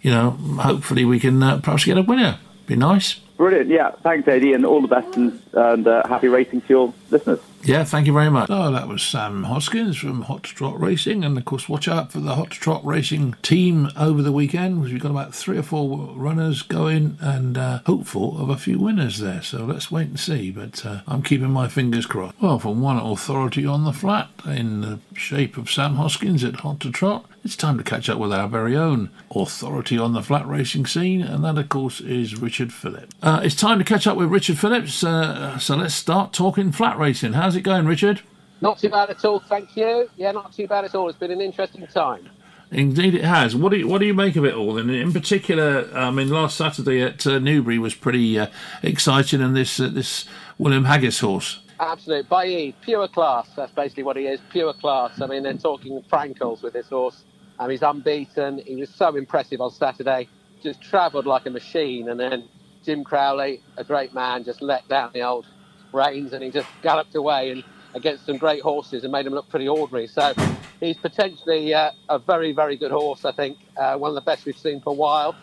Speaker 1: you know, hopefully we can uh, perhaps get a winner. Be nice.
Speaker 6: Brilliant. Yeah. Thanks, Eddie, and all the best and, and uh, happy racing to your listeners.
Speaker 1: Yeah, thank you very much. Oh, that was Sam Hoskins from Hot Trot Racing. And of course, watch out for the Hot Trot Racing team over the weekend because we've got about three or four runners going and uh, hopeful of a few winners there. So let's wait and see. But uh, I'm keeping my fingers crossed. Well, from one authority on the flat in the shape of Sam Hoskins at Hot to Trot, it's time to catch up with our very own authority on the flat racing scene, and that, of course, is Richard Phillips. Uh, it's time to catch up with Richard Phillips, uh, so let's start talking flat racing. How's it going, Richard?
Speaker 7: Not too bad at all, thank you. Yeah, not too bad at all. It's been an interesting time.
Speaker 1: Indeed, it has. What do you, what do you make of it all? And in particular, I mean, last Saturday at uh, Newbury was pretty uh, exciting, and this uh, this William Haggas horse.
Speaker 7: Absolute. Baaeed, pure class. That's basically what he is, pure class. I mean, they're talking Frankels with this horse. Um, he's unbeaten. He was so impressive on Saturday. Just travelled like a machine. And then Jim Crowley, a great man, just let down the old reins and he just galloped away and against some great horses and made them look pretty ordinary. So he's potentially uh, a very, very good horse, I think. Uh, one of the best we've seen for a while.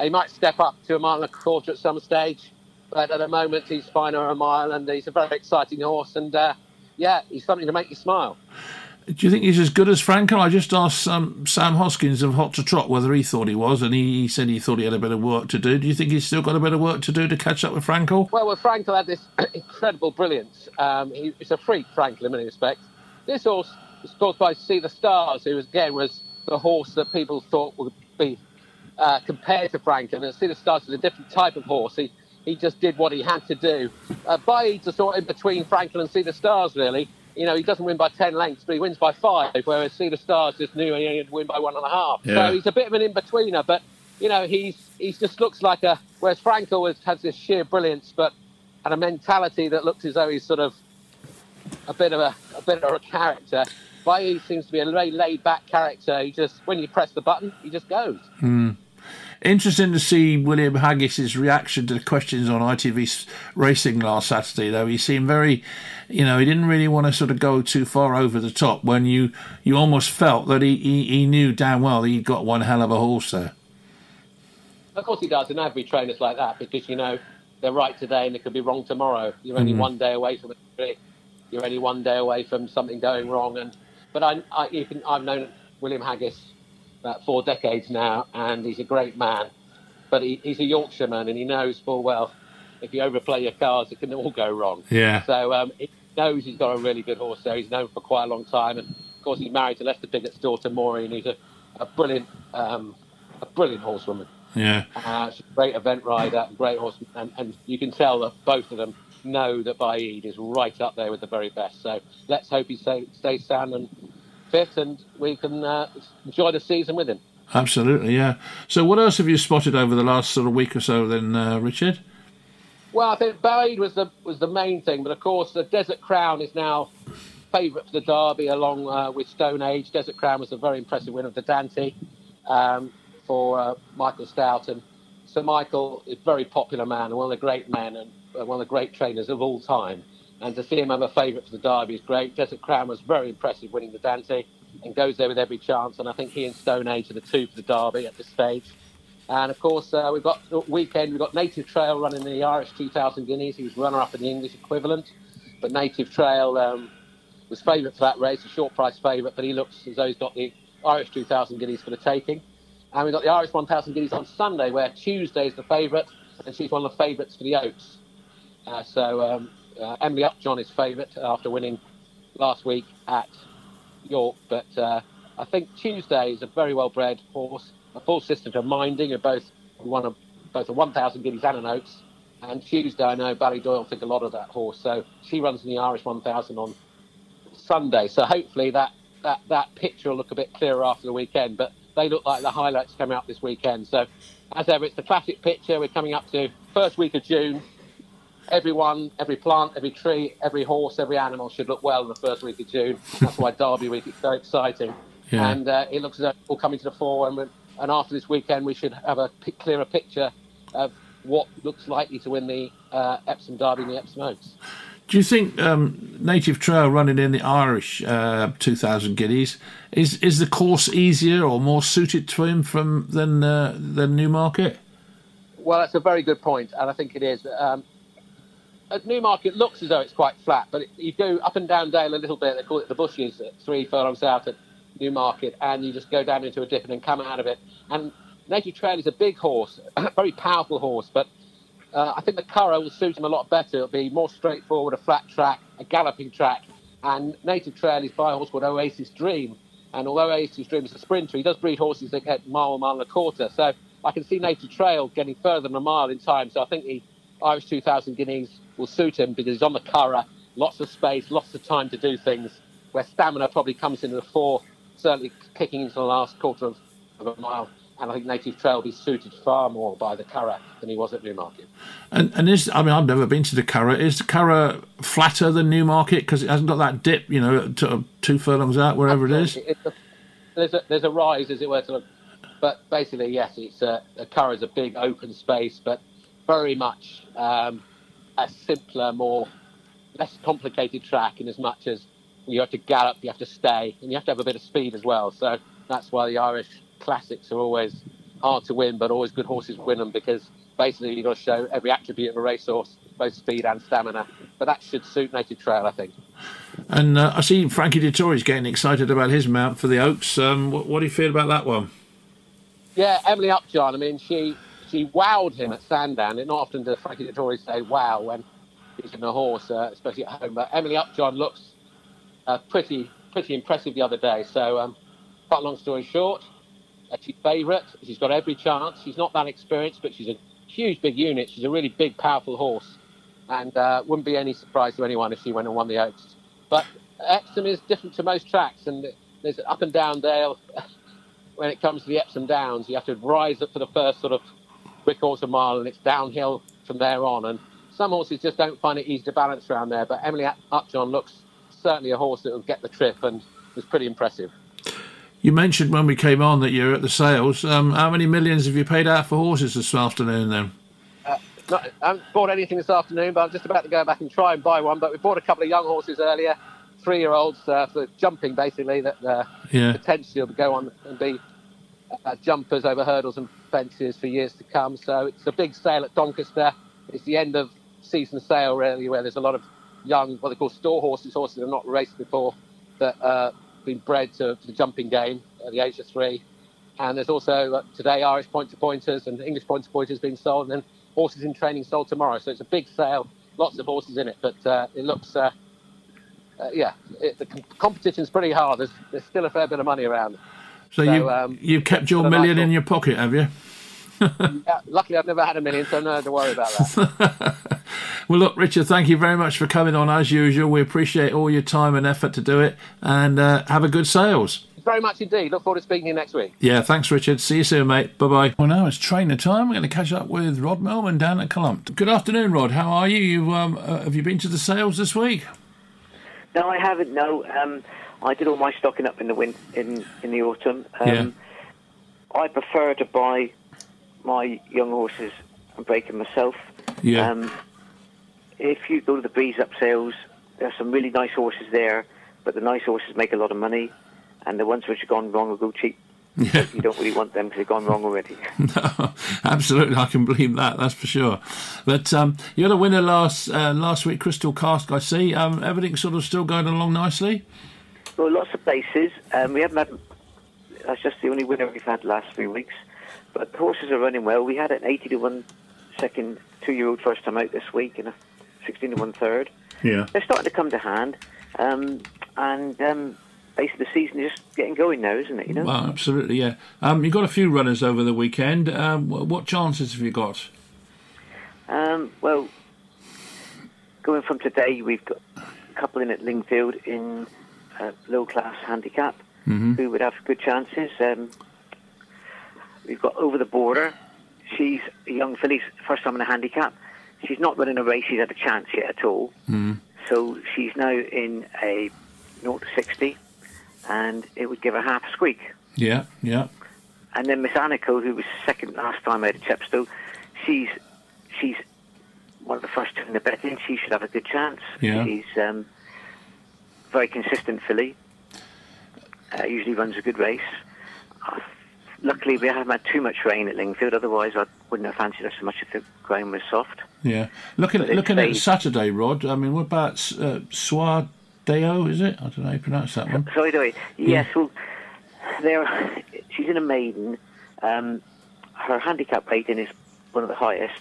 Speaker 7: He might step up to a mile and a quarter at some stage, but at the moment he's finer a mile and he's a very exciting horse. And uh, yeah, he's something to make you smile.
Speaker 1: Do you think he's as good as Franco? I just asked um, Sam Hoskins of Hot to Trot whether he thought he was, and he, said he thought he had a bit of work to do. Do you think he's still got a bit of work to do to catch up with Franco?
Speaker 7: Well, well Franco had this [CLEARS THROAT] incredible brilliance. Um, he, he's a freak, Franco, in many respects. This horse was caused by Sea The Stars, who, again, was the horse that people thought would be uh, compared to Franco. And Sea The Stars is a different type of horse. He, he just did what he had to do. Uh, Baaeed's a sort of in between Franklin and See the Stars, really you know, he doesn't win by 10 lengths, but he wins by five, whereas Sea The Stars just knew he had to win by one and a half. Yeah. So he's a bit of an in-betweener, but, you know, he's he's just looks like a, whereas Franco has, has this sheer brilliance, but, and a mentality that looks as though he's sort of a bit of a, a bit of a character. Baaeed seems to be a very laid-back character. He just, when you press the button, he just goes.
Speaker 1: Hmm. Interesting to see William Haggas's reaction to the questions on ITV Racing last Saturday, though. He seemed very, you know, he didn't really want to sort of go too far over the top when you, you almost felt that he, he, he knew damn well that he'd got one hell of a horse there.
Speaker 7: Of course he does, and every trainer's like that because, you know, they're right today and they could be wrong tomorrow. You're only mm. one day away from it. You're only one day away from something going wrong. And But I, I, you can, I've known William Haggas about four decades now, and he's a great man. But he, he's a Yorkshireman, and he knows full well if you overplay your cards, it can all go wrong.
Speaker 1: Yeah.
Speaker 7: So um, he knows he's got a really good horse there. He's known for quite a long time, and of course he's married to Lester Piggott's daughter Maureen, who's a, a brilliant, um, a brilliant horsewoman.
Speaker 1: Yeah.
Speaker 7: Uh, she's a great event rider, great horseman, and, and you can tell that both of them know that Baaeed is right up there with the very best. So let's hope he stay, stays sound and fit, and we can uh, enjoy the season with him.
Speaker 1: Absolutely, yeah. So, what else have you spotted over the last sort of week or so, then, uh, Richard?
Speaker 7: Well, I think Baaeed was the was the main thing, but of course, the Desert Crown is now favourite for the Derby, along uh, with Stone Age. Desert Crown was a very impressive win of the Dante um, for uh, Michael and Sir Michael is a very popular man and one of the great men and uh, one of the great trainers of all time. And to see him have a favourite for the Derby is great. Desert Crown was very impressive winning the Dante and goes there with every chance. And I think he and Stone Age are the two for the Derby at this stage. And of course, uh, we've got weekend. We've got Native Trail running the Irish 2000 Guineas. He was runner-up in the English equivalent, but Native Trail um, was favourite for that race, a short price favourite. But he looks as though he's got the Irish 2000 Guineas for the taking. And we've got the Irish 1000 Guineas on Sunday, where Tuesday is the favourite, and she's one of the favourites for the Oaks. Uh, so um, uh, Emily Upjohn is favourite after winning last week at York, but uh, I think Tuesday is a very well bred horse. A full system for minding, who both won a, both a 1,000 guineas and an Oaks. And Tuesday, I know Ballydoyle think a lot of that horse, so she runs in the Irish 1000 on Sunday. So hopefully that, that, that picture will look a bit clearer after the weekend. But they look like the highlights coming up this weekend. So as ever, it's the classic picture. We're coming up to first week of June everyone, every plant, every tree, every horse, every animal should look well in the first week of June. That's why Derby Week is so exciting. Yeah. And uh, it looks as though it's all coming to the fore. And, and after this weekend, we should have a p- clearer picture of what looks likely to win the uh, Epsom Derby and the Epsom Oaks.
Speaker 1: Do you think um, Native Trail running in the Irish uh, 2000 Guineas is is the course easier or more suited to him from than uh, than Newmarket?
Speaker 7: Well, that's a very good point, and I think it is. Um, at Newmarket, looks as though it's quite flat, but it, you go up and down Dale a little bit. They call it the bushes, three furlongs out at Newmarket, and you just go down into a dip and then come out of it. And Native Trail is a big horse, a [COUGHS] very powerful horse, but uh, I think the Curragh will suit him a lot better. It'll be more straightforward, a flat track, a galloping track, and Native Trail is by a horse called Oasis Dream. And although Oasis Dream is a sprinter, he does breed horses that get mile, mile and a quarter. So I can see Native Trail getting further than a mile in time. So I think the Irish 2000 Guineas will suit him because he's on the Curragh, lots of space, lots of time to do things, where stamina probably comes into the fore, certainly kicking into the last quarter of, of a mile. And I think Native Trail will be suited far more by the Curragh than he was at Newmarket.
Speaker 1: And, and is I mean I've never been to the Curragh. Is the Curragh flatter than Newmarket because it hasn't got that dip? You know, to, two furlongs out wherever it is.
Speaker 7: A, there's a there's a rise, as it were, to look. But basically, yes, it's a, a is a big open space, but very much um, a simpler, more less complicated track in as much as you have to gallop, you have to stay, and you have to have a bit of speed as well. So that's why the Irish classics are always hard to win, but always good horses win them because basically you've got to show every attribute of a racehorse, both speed and stamina. But that should suit Native Trail, I think.
Speaker 1: And uh, I see Frankie Dettori's getting excited about his mount for the Oaks. Um, what, what do you feel about that one?
Speaker 7: Yeah, Emily Upjohn. I mean, she she wowed him at Sandown. It not often does Frankie Dettori say wow when he's in a horse, uh, especially at home. But Emily Upjohn looks uh, pretty pretty impressive the other day. So, um, cut long story short, uh, she's favourite. She's got every chance. She's not that experienced, but she's a huge, big unit. She's a really big, powerful horse, and uh, wouldn't be any surprise to anyone if she went and won the Oaks. But Epsom is different to most tracks, and there's an up and down Dale. [LAUGHS] when it comes to the Epsom Downs, you have to rise up for the first sort of three a mile, and it's downhill from there on. And some horses just don't find it easy to balance around there. But Emily Upjohn looks certainly a horse that will get the trip, and was pretty impressive.
Speaker 1: You mentioned when we came on that you're at the sales. Um, how many millions have you paid out for horses this afternoon then?
Speaker 7: Uh, not, I haven't bought anything this afternoon, but I'm just about to go back and try and buy one. But we bought a couple of young horses earlier, three year olds uh, for jumping basically, that uh,
Speaker 1: Yeah.
Speaker 7: potentially will go on and be uh, jumpers over hurdles and fences for years to come. So it's a big sale at Doncaster. It's the end of season sale, really, where there's a lot of young, what they call store horses, horses that have not raced before, that uh, been bred to, to the jumping game at the age of three. And there's also uh, today Irish point to pointers and English point to pointers being sold, and then horses in training sold tomorrow. So it's a big sale, lots of horses in it, but uh, it looks, uh, uh, yeah, it, the com- competition's pretty hard. There's, there's still a fair bit of money around.
Speaker 1: So,
Speaker 7: So,
Speaker 1: you,
Speaker 7: um,
Speaker 1: you've kept your million
Speaker 7: night
Speaker 1: in your pocket, have you? [LAUGHS]
Speaker 7: Yeah, luckily, I've never had a million, so no have to worry about that. [LAUGHS]
Speaker 1: Well, look, Richard, thank you very much for coming on as usual. We appreciate all your time and effort to do it, and uh, have a good sales.
Speaker 7: Very much indeed. Look forward to speaking to you next week.
Speaker 1: Yeah, thanks, Richard. See you soon, mate. Bye bye. Well, now it's trainer time. We're going to catch up with Rod Melman down at Columpt. Good afternoon, Rod. How are you? you um, uh, have you been to the sales this week?
Speaker 8: No, I haven't. No, um, I did all my stocking up in the win- in in the autumn. Um,
Speaker 1: Yeah.
Speaker 8: I prefer to buy my young horses and break them myself.
Speaker 1: Yeah.
Speaker 8: Um, if you go to the breeze up sales, there's some really nice horses there, but the nice horses make a lot of money, and the ones which have gone wrong will go cheap. [LAUGHS]
Speaker 1: Yeah.
Speaker 8: You don't really want them because they've gone wrong already. [LAUGHS]
Speaker 1: No, absolutely, I can believe that. That's for sure. But um, you had a winner last uh, last week, Crystal Cask. I see. Um, everything's sort of still going along nicely.
Speaker 8: Well, lots of places. Um, we haven't had. That's just the only winner we've had last three weeks. But the horses are running well. We had an 80 to 1 second two year old first time out this week and a 16 to 1 third.
Speaker 1: Yeah.
Speaker 8: They're starting to come to hand. Um, and um, basically, the season is just getting going now, isn't it? You know?
Speaker 1: Well, absolutely, yeah. Um, you've got a few runners over the weekend. Um, what chances have you got?
Speaker 8: Um, well, going from today, we've got a couple in at Lingfield in uh, low class handicap who would have good chances. Um, we've got over the border. She's a young filly, first time in a handicap. She's not running a race. She's had a chance yet at all. So she's now in a 0 to 60, and it would give her half a squeak.
Speaker 1: Yeah, yeah.
Speaker 8: And then Miss Aniko, who was second last time out of Chepstow, she's she's one of the first two in the betting. She should have a good chance.
Speaker 1: Yeah.
Speaker 8: She's um, very consistent filly. Uh, usually runs a good race. I luckily we haven't had too much rain at Lingfield. Otherwise, I wouldn't have fancied her so much if the ground was soft.
Speaker 1: Yeah. Looking
Speaker 8: But it's
Speaker 1: looking at. Saturday, Rod. I mean, what about uh, Suadeo? Is it? I don't know how you pronounce that one.
Speaker 8: Sorry, do I? Yes, well, there. She's in a maiden. Um, her handicap rating is one of the highest,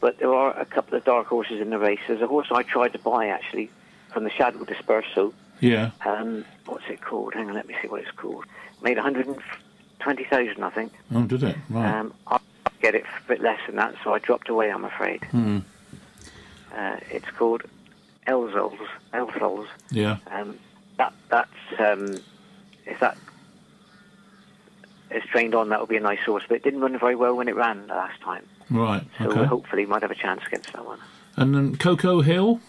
Speaker 8: but there are a couple of dark horses in the race. There's a horse I tried to buy actually from the Shadwell Dispersal.
Speaker 1: Yeah.
Speaker 8: Um, what's it called? Hang on, let me see what it's called. Made 120,000, I think.
Speaker 1: Oh, did it? Right.
Speaker 8: Um, I get it for a bit less than that, so I dropped away. I'm afraid.
Speaker 1: Hmm.
Speaker 8: Uh, it's called Elzols. Elzols.
Speaker 1: yeah.
Speaker 8: Um, that that's um, if that is trained on, that would be a nice source. But it didn't run very well when it ran last time,
Speaker 1: Right.
Speaker 8: so
Speaker 1: Okay.
Speaker 8: hopefully might have a chance against that one.
Speaker 1: And then Cocoa Hill.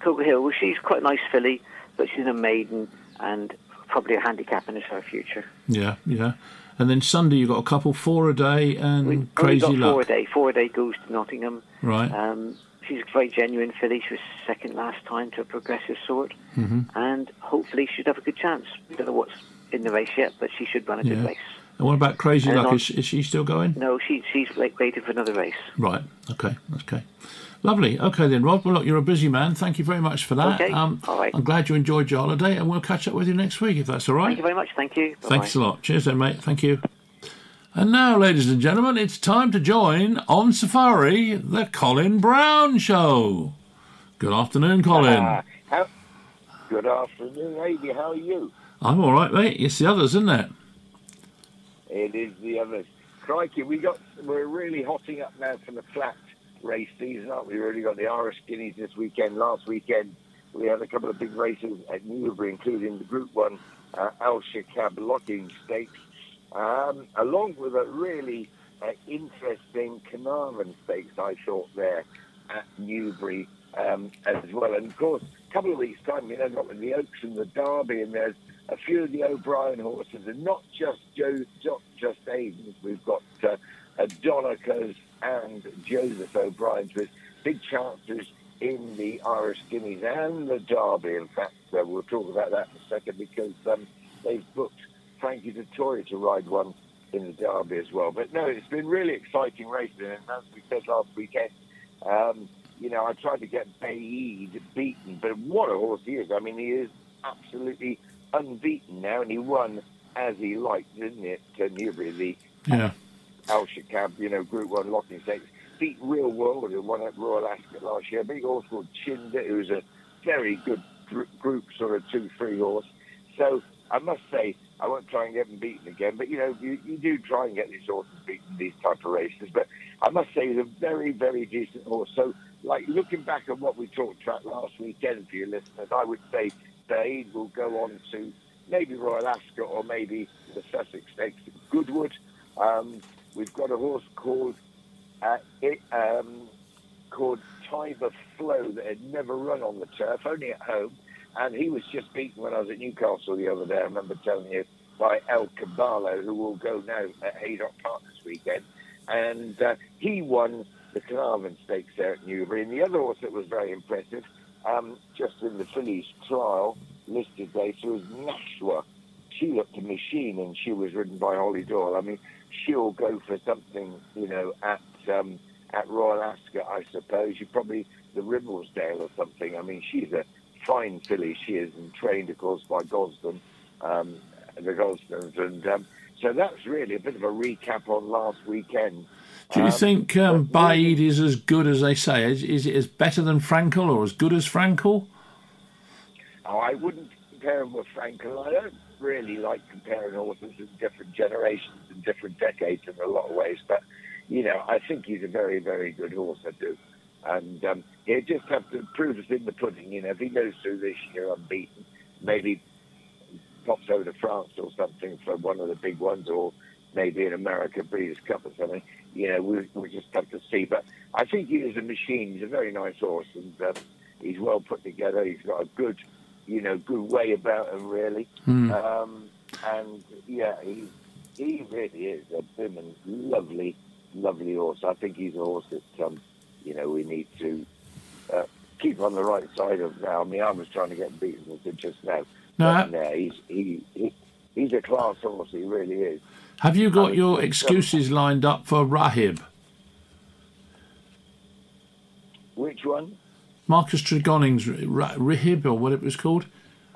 Speaker 8: Coco Hill, well, she's quite a nice filly, but she's a maiden and probably a handicap in her future.
Speaker 1: Yeah. Yeah. And then Sunday you've got a couple, four a day and
Speaker 8: We
Speaker 1: crazy
Speaker 8: got
Speaker 1: luck.
Speaker 8: four a day. Four a day goes to Nottingham.
Speaker 1: Right.
Speaker 8: Um, she's a very genuine filly. She was second last time to a progressive sort,
Speaker 1: Mm-hmm.
Speaker 8: and hopefully she'd have a good chance. Don't know what's in the race yet, but she should run a
Speaker 1: Yeah.
Speaker 8: good race.
Speaker 1: And what about Crazy
Speaker 8: And
Speaker 1: Luck?
Speaker 8: on-
Speaker 1: Is, is she still going?
Speaker 8: No, she, she's waiting for another race.
Speaker 1: Right. Okay. Okay. Lovely. Okay then, Rod. Well, look, you're a busy man. Thank you very much for that.
Speaker 8: Okay,
Speaker 1: Um,
Speaker 8: all right.
Speaker 1: I'm glad you enjoyed your holiday, and we'll catch up with you next week if that's all right.
Speaker 8: Thank you very much. Thank you.
Speaker 1: Thanks
Speaker 8: Bye-bye.
Speaker 1: a lot. Cheers then, mate. Thank you. And now, ladies and gentlemen, it's time to join on Safari the Colin Brown Show. Good afternoon, Colin.
Speaker 9: Ah, how, good afternoon, lady. How are you?
Speaker 1: I'm all right, mate. It's the others, isn't it?
Speaker 9: It is the others. Crikey, we got we're really hotting up now from the flat race season, aren't we? We already got the Irish Guineas this weekend. Last weekend we had a couple of big races at Newbury, including the Group One uh, Al Shaqab Lockinge Stakes, um, along with a really uh, interesting Carnarvon Stakes. I thought there at Newbury um, as well, and of course, a couple of weeks time, you know, got the Oaks and the Derby, and there's a few of the O'Brien horses, and not just Joe, not just Aidan's. We've got uh, Donnacha's and Joseph O'Brien's with big chances in the Irish Guineas and the Derby. In fact, uh, we'll talk about that in a second because um, they've booked Frankie Dettori to ride one in the Derby as well. But no, it's been really exciting racing, and as we said last weekend. Um, you know, I tried to get Baaeed beaten, but what a horse he is. I mean, he is absolutely unbeaten now, and he won as he liked, didn't it, to Newbury, the
Speaker 1: Yeah.
Speaker 9: Al Shaqab, you know, Group 1 Lockinge Stakes. Beat Real World, who won at Royal Ascot last year. Big horse called Chindit, who's a very good group sort of 2-3 horse. So I must say, I won't try and get him beaten again, but, you know, you, you do try and get these horses beaten these type of races. But I must say, he's a very, very decent horse. So, like, looking back at what we talked about last weekend for your listeners, I would say Baaeed will go on to maybe Royal Ascot or maybe the Sussex Stakes at Goodwood. Um, we've got a horse called uh, it, um, called Tiber Flow that had never run on the turf, only at home, and he was just beaten when I was at Newcastle the other day. I remember telling you by El Caballo, who will go now at Haydock Park this weekend, and uh, he won the Carnarvon Stakes there at Newbury. And the other horse that was very impressive, um, just in the fillies trial listed later, was Nashwa. She looked a machine, and she was ridden by Hollie Doyle. I mean, she'll go for something, you know, at um, at Royal Ascot, I suppose. You probably the Ribblesdale or something. I mean, she's a fine filly. She is, and trained, of course, by Gosden, um, the Gosdens, and um, so that's really a bit of a recap on last weekend.
Speaker 1: Do you
Speaker 9: Um,
Speaker 1: think um, Baaeed is as good as they say? Is, is it as better than Frankel or as good as Frankel?
Speaker 9: Oh, I wouldn't compare him with Frankel. I don't really like comparing horses in different generations and different decades in a lot of ways, but you know, I think he's a very, very good horse. I do, and um, he'll just have to prove us in the pudding. You know, if he goes through this year unbeaten, maybe pops over to France or something for one of the big ones, or maybe in America Breeders' Cup or something. You know, we we just have to see. But I think he is a machine. He's a very nice horse, and um, he's well put together. He's got a good, you know, good way about him, really. Um, and yeah, he he really is a bim lovely, lovely horse. I think he's a horse that um, you know we need to uh, keep on the right side of now. I mean, I was trying to get beaten with it just now.
Speaker 1: No,
Speaker 9: But, no, he's he, he he's a class horse. He really is.
Speaker 1: Have you got
Speaker 9: Um,
Speaker 1: your excuses lined up for Rahib?
Speaker 9: Which one?
Speaker 1: Marcus Tregoning's Rahib, or what it was called?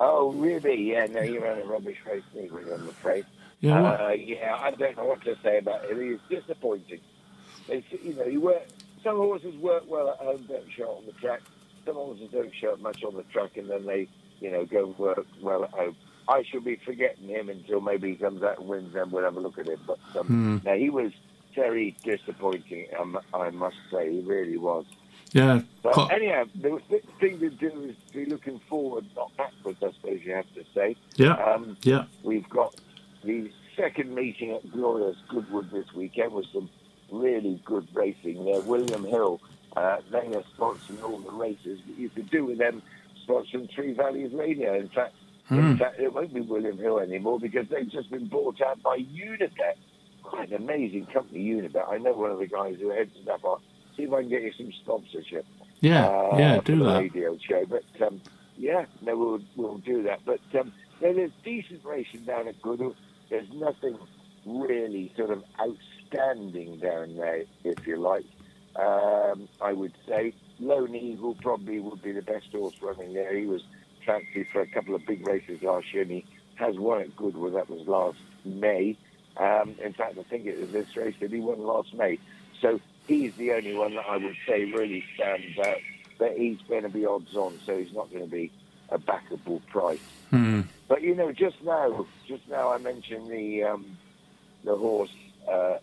Speaker 9: Oh, really? Yeah, no, you ran a rubbish race, neither, I'm afraid.
Speaker 1: Yeah.
Speaker 9: Uh, yeah, I don't know what to say about it. It's disappointing. It's, you know, you work, some horses work well at home, don't show up on the track. Some horses don't show up much on the track, and then they, you know, go work well at home. I shall be forgetting him until maybe he comes out and wins, and we'll have a look at him. But um,
Speaker 1: Hmm.
Speaker 9: no, he was very disappointing. Um, I must say, he really was.
Speaker 1: Yeah.
Speaker 9: But anyhow, the th- thing to do is be looking forward, not backwards, I suppose you have to say.
Speaker 1: Yeah.
Speaker 9: Um,
Speaker 1: yeah.
Speaker 9: We've got the second meeting at Glorious Goodwood this weekend with some really good racing there. William Hill, uh, they are sponsoring all the races, but you could do with them sponsoring Three Valleys Radio. In fact, in fact, it won't be William Hill anymore because they've just been bought out by Unibet. Quite an amazing company, Unibet. I know one of the guys who heads it up. See if I can get you some sponsorship.
Speaker 1: Yeah,
Speaker 9: uh,
Speaker 1: yeah, do that.
Speaker 9: radio show. But um, yeah, no, we'll we'll do that. But um, no, there's decent racing down at Goodwood. There's nothing really sort of outstanding down there, if you like. Um, I would say Lone Eagle probably would be the best horse running there. He was fancied for a couple of big races last year, and he has won at Goodwood. That was last May. Um, in fact, I think it was this race that he won last May. So he's the only one that I would say really stands out. But he's going to be odds on, so he's not going to be a backable price.
Speaker 1: Hmm.
Speaker 9: But you know, just now, just now, I mentioned the um, the horse uh,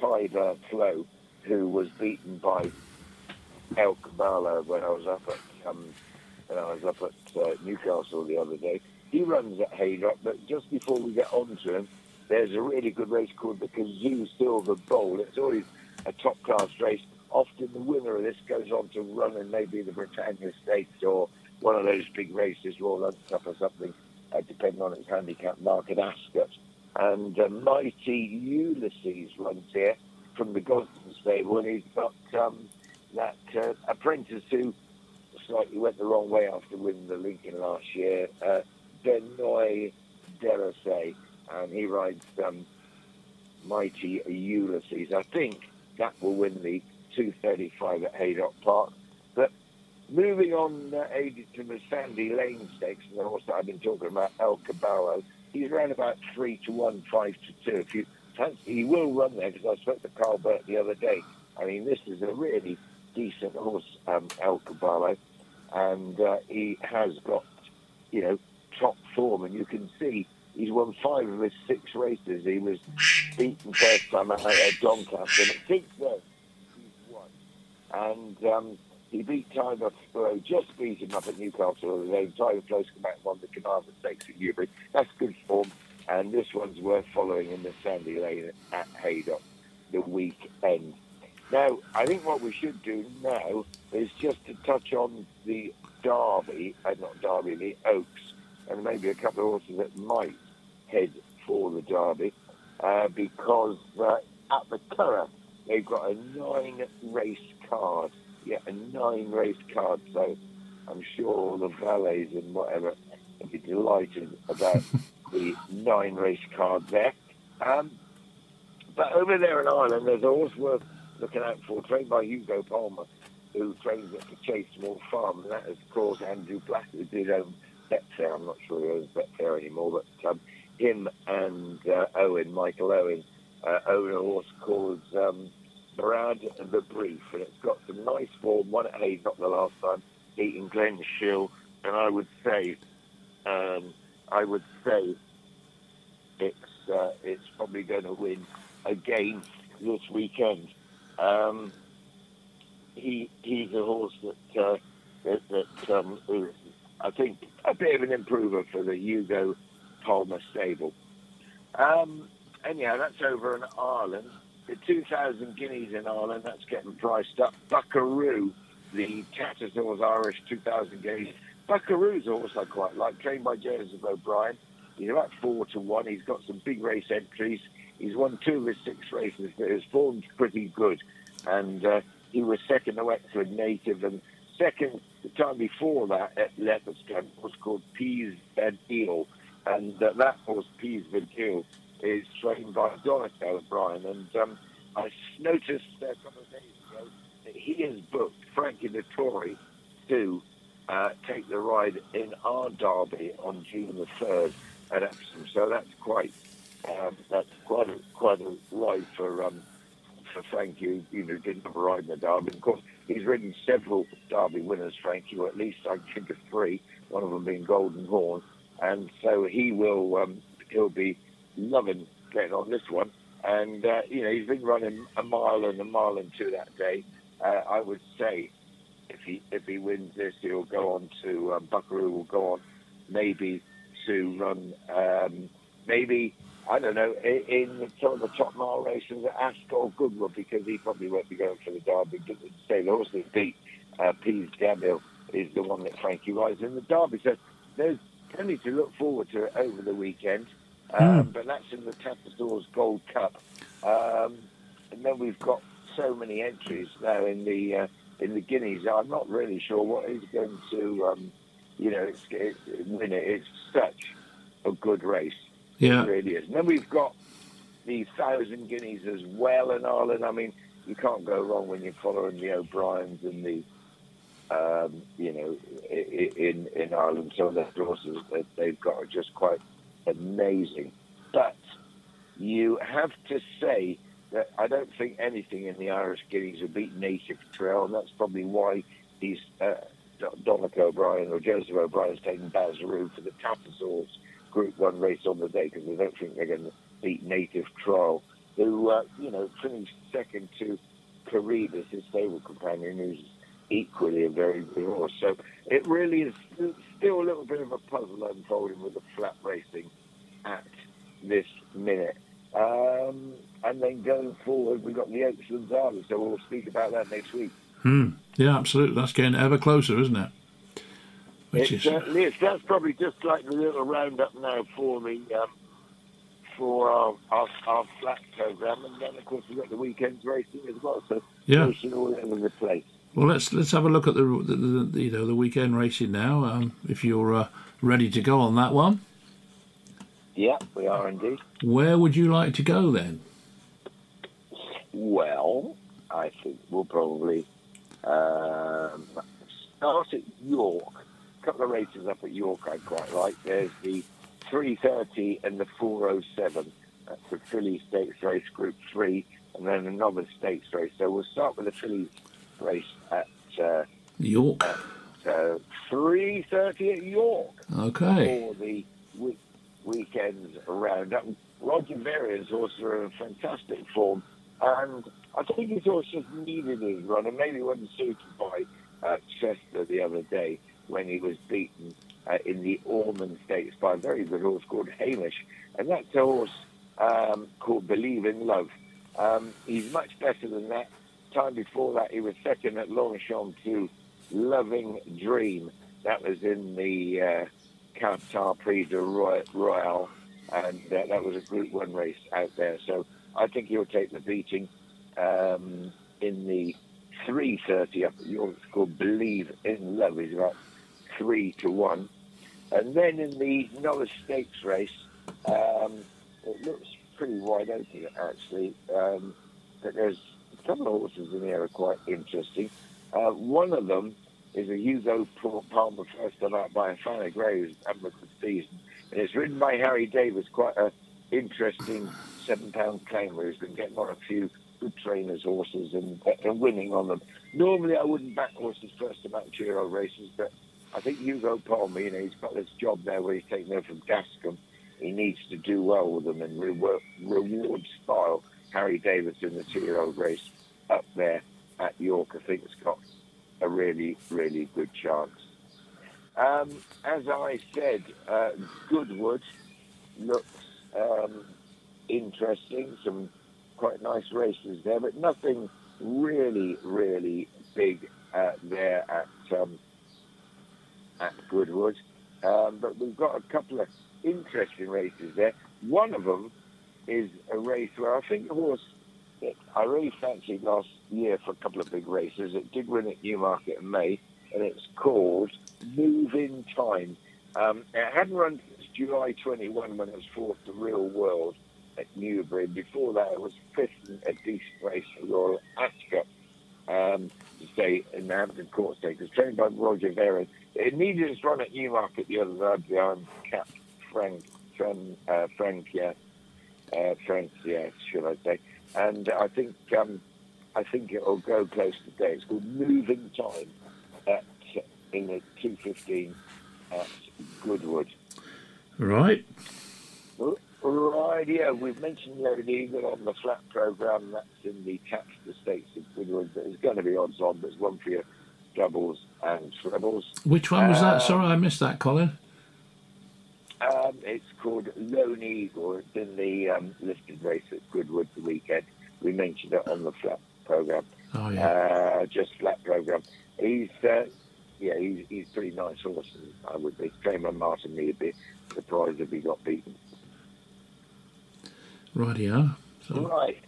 Speaker 9: Tiber Flow, who was beaten by El Caballo when I was up at um, when I was up at uh, Newcastle the other day. He runs at Haydock, but just before we get on to him, there's a really good race called the Cazoo Silver Bowl. It's always a top class race. Often the winner of this goes on to run in maybe the Britannia Stakes or one of those big races, Royal Cup or something, uh, depending on its handicap mark market Ascot. And uh, Mighty Ulysses runs here from the Gosden stable, and he's got um, that uh, apprentice who slightly went the wrong way after winning the Lincoln last year, uh, Benoit de la Sayette, and he rides um, Mighty Ulysses. I think that will win the 235 at Haydock Park. But moving on, uh, to the Sandy Lane Stakes, and the horse that I've been talking about, El Caballo, he's around about 3 to 1, 5 to 2. If you he will run there because I spoke to Karl Burke the other day. I mean, this is a really decent horse, um, El Caballo, and uh, he has got, you know, top form, and you can see he's won five of his six races. He was beaten first time out at Doncaster, and since then he's won. And um, he beat Tiber Flow, just beat him up at Newcastle the other day. Tiber Flow's come back and won the Carnarvon Stakes at Newbury. That's good form, and this one's worth following in the Sandy Lane at Haydock the weekend. Now, I think what we should do now is just to touch on the Derby, uh, not Derby, the Oaks, and maybe a couple of horses that might head for the Derby, uh, because uh, at the Curragh they've got a nine race card. Yeah, a nine race card. So I'm sure all the valets and whatever will be delighted about [LAUGHS] the nine race card there. Um, but over there in Ireland, there's a horse worth looking out for, trained by Hugo Palmer, who trains at the Chase Small Farm, and that is, of course, Andrew Black, who did own Betfair. I'm not sure he owns Betfair anymore, but um, him and uh, Owen, Michael Owen, uh, own a horse called um, Brad the Brief, and it's got some nice form. One at Haydock the last time, beating Glen Shill, and I would say, um, I would say, it's uh, it's probably going to win again this weekend. Um, he he's a horse that uh, that, that um, is, I think a bit of an improver for the Hugo Palmer stable. Um, anyhow, that's over in Ireland. The 2,000 guineas in Ireland, that's getting priced up. Buckaroo, the Tattersalls Irish 2,000 guineas. Buckaroo's a horse I quite like, trained by Joseph O'Brien. He's about four to one. He's got some big race entries. He's won two of his six races, but his form's pretty good. And uh, he was second to Wexford native, and second the time before that at Leopardstown was called Piz Badile, and uh, that horse Piz Badile is trained by Donnacha O'Brien, and um, I noticed a couple of days ago that he has booked Frankie Dettori to uh, take the ride in our derby on June the third at Epsom. So that's quite um, that's quite a quite a ride for um, for Frankie. You know, didn't have a ride in the derby. Of course, he's ridden several derby winners, Frankie, or at least I think of three. One of them being Golden Horn, and so he will um, he'll be loving getting on this one. And uh, you know, he's been running a mile and a mile and two that day. Uh, I would say if he if he wins this, he'll go on to um, Buckaroo. Will go on maybe to run um, maybe I don't know in, some of the top mile races at Ascot or Goodwood because he probably won't be going for the Derby. Say the horse that beat uh, Pease is the one that Frankie rides in the Derby. So there's plenty to look forward to it over the weekend. Um, But that's in the Tattersalls Gold Cup, um, and then we've got so many entries now in the uh, in the Guineas. I'm not really sure what is going to, um, you know, it's, it, win it. It's such a good race.
Speaker 1: Yeah.
Speaker 9: It really is. And then we've got the Thousand Guineas as well in Ireland. I mean, you can't go wrong when you're following the O'Briens and the, um, you know, in in Ireland. Some of the horses that they've got are just quite amazing. But you have to say that I don't think anything in the Irish Guineas will beat Native Trail, and that's probably why he's uh, O'Brien or Joseph O'Brien O'Brien's taking Bazaru for the Tattersalls Group One race on the day because they don't think they're going to beat Native Trail, who uh, you know finished second to Coroebus, his stable companion, who's equally a very good horse. So it really is still a little bit of a puzzle unfolding with the flat racing at this minute. Um, and then going forward, we've got the Oaks and Derby, so we'll speak about that next week.
Speaker 1: Hmm. Yeah, absolutely. That's getting ever closer, isn't it? Which
Speaker 9: It
Speaker 1: is
Speaker 9: certainly is. That's probably just like the little roundup now for the um, for our, our, our flat program, and then of course we've got the weekends racing as well. So
Speaker 1: Yeah.
Speaker 9: all over the place.
Speaker 1: Well. Let's let's have a look at the, the, the you know the weekend racing now. Um, if you're uh, ready to go on that one,
Speaker 9: Yeah, we are indeed.
Speaker 1: where would you like to go then?
Speaker 9: Well, I think we'll probably um, start at York. A couple of races up at York I quite like. There's the 330 and the 407. That's the Filly Stakes Race Group 3, and then another Stakes race. So we'll start with the Filly race at uh,
Speaker 1: York.
Speaker 9: uh, 3.30 at York
Speaker 1: Okay.
Speaker 9: for the week, weekend's roundup. Roger Varian's horse are in fantastic form, and I think his horse just needed his run, and maybe wasn't suited by uh, Chester the other day when he was beaten uh, in the Ormonde Stakes by a very good horse called Hamish, and that's a horse um, called Believe in Love. Um, he's much better than that. Time before that, he was second at Longchamp to Loving Dream. That was in the uh, Qatar Prix de Roy- Royale, and uh, that was a Group One race out there. So I think he'll take the beating um, in the 3:30 up at York. It's called Believe in Love. He's about three to one, and then in the Norris Stakes race, um, it looks pretty wide open actually. Um, but there's couple of horses in that are quite interesting. Uh, one of them is a Hugo Palmer first out by Havana Grey who's having season. And it's ridden by Harry Davies, quite a interesting seven pound claimer who's been getting on a few good trainers' horses and, and winning on them. Normally I wouldn't back horses first match hero races, but I think Hugo Palmer, you know, he's got this job there where he's taking over from Dascombe. He needs to do well with them and reward, reward style Harry Davies in the two-year-old race up there at York. I think it's got a really, really good chance. Um, as I said, uh, Goodwood looks um, interesting. Some quite nice races there, but nothing really, really big uh, there at um, at Goodwood. Um, but we've got a couple of interesting races there. One of them is a race where I think the horse that I really fancied last year for a couple of big races. It did win at Newmarket in May, and it's called Movin Time. Um, it hadn't run since July 21 when it was fourth the Real World, at Newbury. Before that, it was fifth in a decent race for Royal Ascot. Um, to stay in the Hampton Court Stakes. Trained by Roger Varian. It needed its run at Newmarket the other day behind Cap Frank, Frank, uh, Frank, yeah, uh, Frank, yeah, should I say? And I think um, I think it'll go close today. It's called Movin Time at in the two fifteen at Goodwood.
Speaker 1: Right.
Speaker 9: Right, yeah, we've mentioned Lone Eagle on the flat program. That's in the Tapster Stakes of Goodwood. There's going to be odds on. There's one for your doubles and trebles.
Speaker 1: Which one was that?
Speaker 9: Um,
Speaker 1: Sorry, I missed that, Colin.
Speaker 9: Um, it's called Lone Eagle. It's in the um, listed race at Goodwood the weekend. We mentioned it on the flat program.
Speaker 1: Oh, yeah.
Speaker 9: Uh, just flat program. He's uh, yeah, he's he's pretty nice horse. I would be. By Martin Lee a bit. Surprised if he got beaten.
Speaker 1: Rightio. So,
Speaker 9: Right.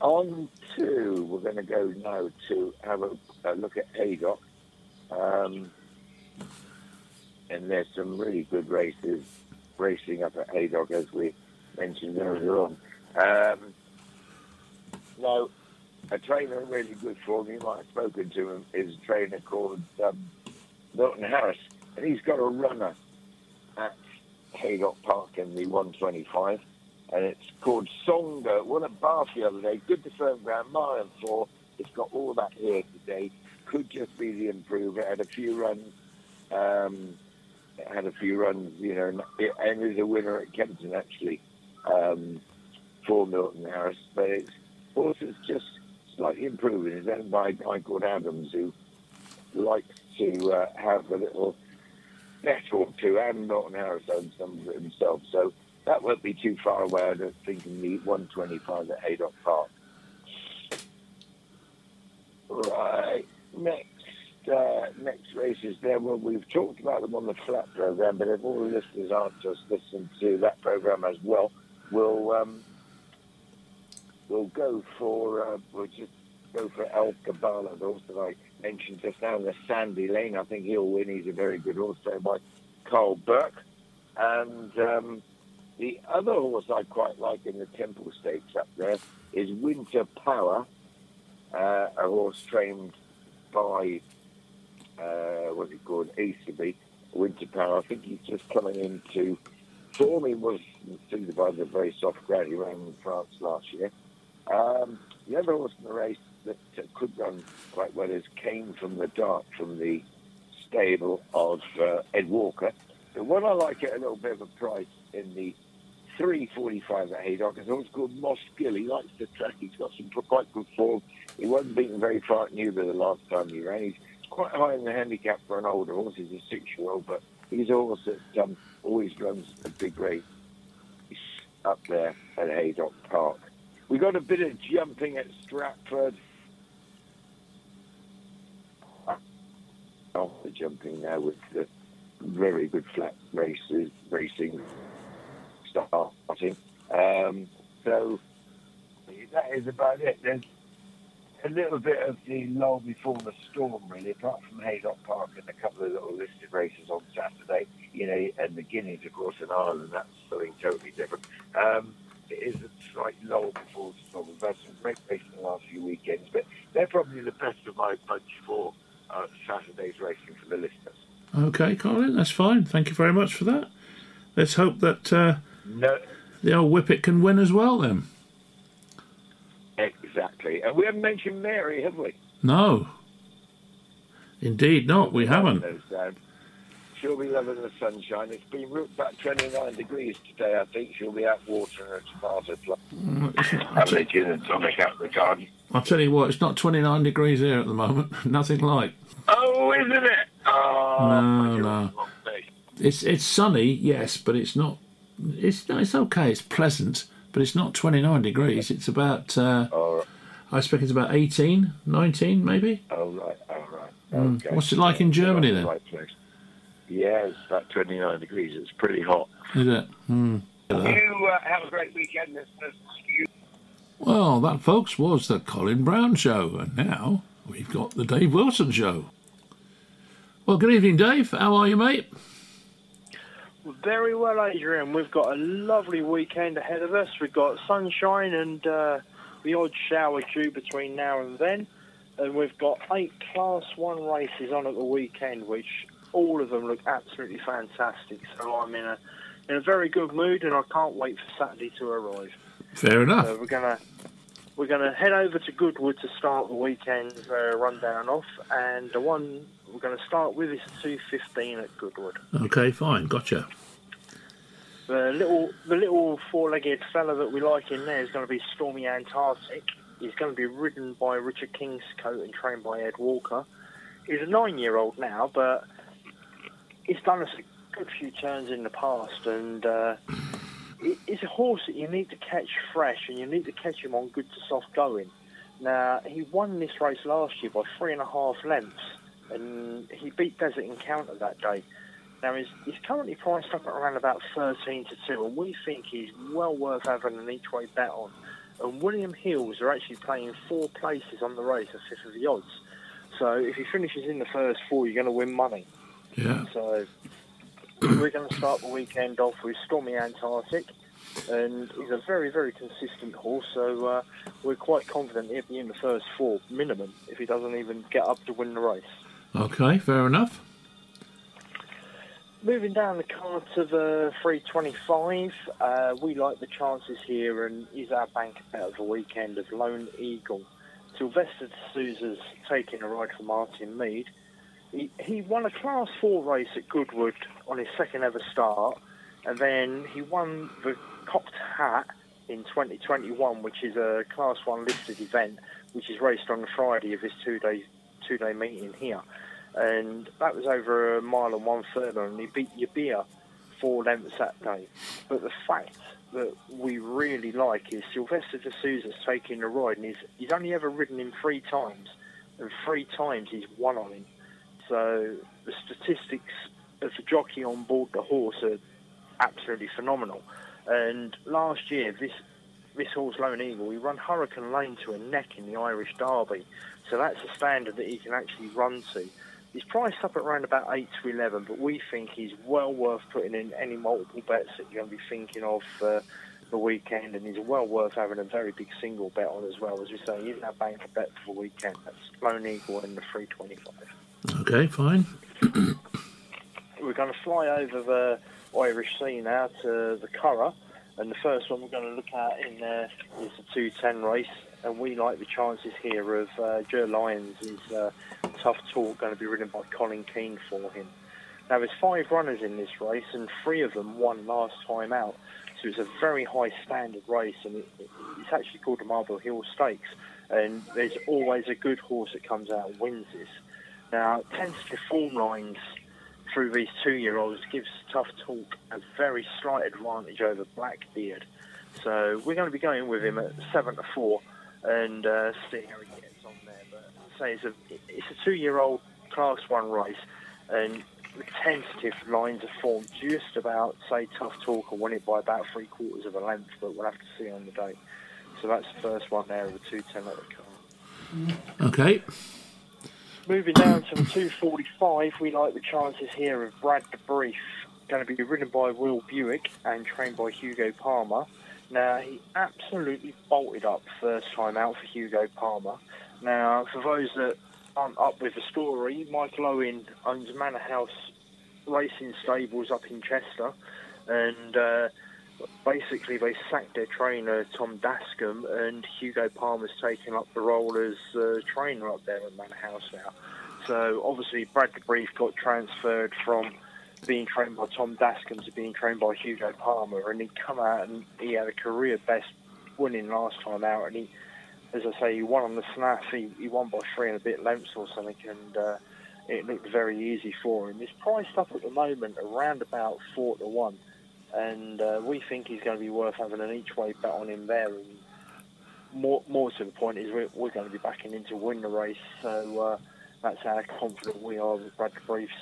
Speaker 9: On to, we're going to go now to have a, a look at Haydock. Um, and there's some really good races racing up at Haydock, as we mentioned earlier on. Um, now, a trainer really good for me, I've spoken to him, is a trainer called um, Milton Harris. And he's got a runner at Haydock Park in the 125 and it's called Songa. Won at Bath the other day. Good to firm ground, mile four. It's got all that here today. Could just be the improver. Had a few runs. Um, had a few runs, you know, and, and is a winner at Kempton actually um, for Milton Harris. But it's horse is just slightly improving. It's owned by a guy called Adams who likes to uh, have a little bet or two, and Milton Harris owns some of it himself. So that won't be too far away. I don't think in the 125 at Haydock Park. Right. Next, uh, next races there. Well, we've talked about them on the flat program, but if all the listeners aren't just listening to that program as well, we'll um, we'll go for uh, we'll just go for El Cabala, the horse that I mentioned just now in the Sandy Lane. I think he'll win. He's a very good horse, trained by Karl Burke. And um, the other horse I quite like in the Temple Stakes up there is Winter Power, uh, a horse trained by, uh, what's it called, Easterby, Winter Power. I think he's just coming into form. He was suited by the very soft ground he ran in France last year. Um, the other horse in the race that uh, could run quite well is Came from the Dark from the stable of uh, Ed Walker. The one I like at a little bit of a price in the 345 at Haydock is a horse called Moss Gill. He likes the track. He's got some quite good form. He wasn't beaten very far at Newbury the last time he ran. He's quite high in the handicap for an older horse. He's a six-year-old, but he's a horse that um, always runs a big race up there at Haydock Park. We got a bit of jumping at Stratford. Off the jumping now with the very good flat races, racing starting. Um, so that is about it. There's a little bit of the lull before the storm, really, apart from Haydock Park and a couple of little listed races on Saturday. You know, and the Guineas, of course, in Ireland, that's something totally different. Um, it is a slight lull before the storm. We've had some great racing the last few weekends, but they're probably the best of my bunch for uh, Saturday's racing for the listeners.
Speaker 1: okay, Colin, that's fine. Thank you very much for that. Let's hope that uh,
Speaker 9: No,
Speaker 1: the old Whippet can win as well then.
Speaker 9: Exactly. And we haven't mentioned Mary, have we?
Speaker 1: No. Indeed not. We haven't.
Speaker 9: She'll be loving the sunshine. It's been about 29 degrees today, I think. She'll be out watering her tomato plant. Mm, Having a gin and tonic out the garden.
Speaker 1: I'll tell you what, it's not 29 degrees here at the moment. [LAUGHS] Nothing like.
Speaker 9: Oh, isn't it? Oh,
Speaker 1: No, no.
Speaker 9: on the wrong day.
Speaker 1: It's it's sunny, yes, but it's not. It's it's okay. It's pleasant, but it's not 29 degrees. It's about. Uh, I expect it's about 18, 19 maybe.
Speaker 9: oh, right, oh, right.
Speaker 1: Mm. What's it like in Germany then?
Speaker 9: right. Yeah, it's about 29 degrees. It's pretty hot.
Speaker 1: Is it? Hmm.
Speaker 9: You uh, have a great weekend, listeners.
Speaker 1: Well, that, folks, was the Colin Brown Show, and now we've got the Dave Wilson Show. Well, good evening, Dave. How are you, mate?
Speaker 10: Very well, Adrian. We've got a lovely weekend ahead of us. We've got sunshine and uh, the odd shower due between now and then. And we've got eight Class 1 races on at the weekend, which all of them look absolutely fantastic. So I'm in a, in a very good mood and I can't wait for Saturday to arrive.
Speaker 1: Fair enough.
Speaker 10: So we're going to we're going to head over to Goodwood to start the weekend uh, rundown off, and the one we're going to start with is 215 at Goodwood.
Speaker 1: Okay, fine, gotcha.
Speaker 10: The little the little four-legged fella that we like in there is going to be Stormy Antarctic. He's going to be ridden by Richard Kingscote and trained by Ed Walker. He's a nine-year-old now, but he's done us a good few turns in the past, and uh, it's a horse that you need to catch fresh, and you need to catch him on good to soft going. Now he won this race last year by three and a half lengths, and he beat Desert Encounter that day. Now he's, he's currently priced up at around about thirteen to two, and we think he's well worth having an each way bet on. And William Hills are actually playing four places on the race at fifth of the odds. So if he finishes in the first four, you're going to win money.
Speaker 1: Yeah.
Speaker 10: So we're going to start the weekend off with Stormy Antarctic, and he's a very, very consistent horse. So uh, we're quite confident he'll be in the first four minimum if he doesn't even get up to win the race.
Speaker 1: Okay, fair enough.
Speaker 10: Moving down the card to the 325, uh, we like the chances here, and is our bank bet of the weekend of Lone Eagle. Silvestre Sousa's taking a ride for Martyn Meade. He, he won a Class 4 race at Goodwood on his second ever start, and then he won the Cocked Hat in 2021, which is a Class 1 listed event, which is raced on the Friday of his two-day two-day meeting here and that was over a mile and one furlong, and he beat Yabia four lengths that day. But the fact that we really like is Sylvester de Sousa's taking the ride, and he's, he's only ever ridden him three times, and three times he's won on him. So the statistics of the jockey on board the horse are absolutely phenomenal. And last year, this this horse, Lone Eagle, he run Hurricane Lane to a neck in the Irish Derby. So that's a standard that he can actually run to. He's priced up at around about 8 to 11, but we think he's well worth putting in any multiple bets that you're going to be thinking of uh, the weekend, and he's well worth having a very big single bet on as well. As we say, he's our bank for bet for the weekend. That's Lone Eagle in the 325.
Speaker 1: Okay, fine. [CLEARS THROAT]
Speaker 10: we're going to fly over the Irish Sea now to the Curragh, and the first one we're going to look at in there is the 210 race, and we like the chances here of uh, Ger Lyons is uh, tough talk going to be ridden by Colin Keane for him. Now there's five runners in this race, and three of them won last time out, so it's a very high standard race, and it, it's actually called the Marble Hill Stakes, and there's always a good horse that comes out and wins this. Now tentative form lines through these two-year-olds gives Tough Talk a very slight advantage over Blackbeard. So we're going to be going with him at seven to four and uh, see how he gets on there. But say it's a it's a two-year-old Class One race, and the tentative lines are formed just about say Tough Talk and win it by about three quarters of a length, but we'll have to see on the day. So that's the first one there of the two ten at the Curragh.
Speaker 1: Okay.
Speaker 10: Moving down to the 245, we like the chances here of Brad the Brief, going to be ridden by Will Buick and trained by Hugo Palmer. Now, he absolutely bolted up first time out for Hugo Palmer. Now, for those that aren't up with the story, Michael Owen owns Manor House Racing Stables up in Chester, and uh, basically they sacked their trainer Tom Dascombe, and Hugo Palmer's taken up the role as uh, trainer up there at Manor House now. So obviously Brad Brief got transferred from being trained by Tom Dascombe to being trained by Hugo Palmer, and he'd come out and he had a career best winning last time out, and he, as I say, he won on the snaff. He, he won by three and a bit lengths or something, and uh, it looked very easy for him. He's priced up at the moment around about four to one, and uh, we think he's going to be worth having an each way bet on him there. And more, more to the point is we're, we're going to be backing him into win the race, so uh, that's how confident we are with Brad Brief's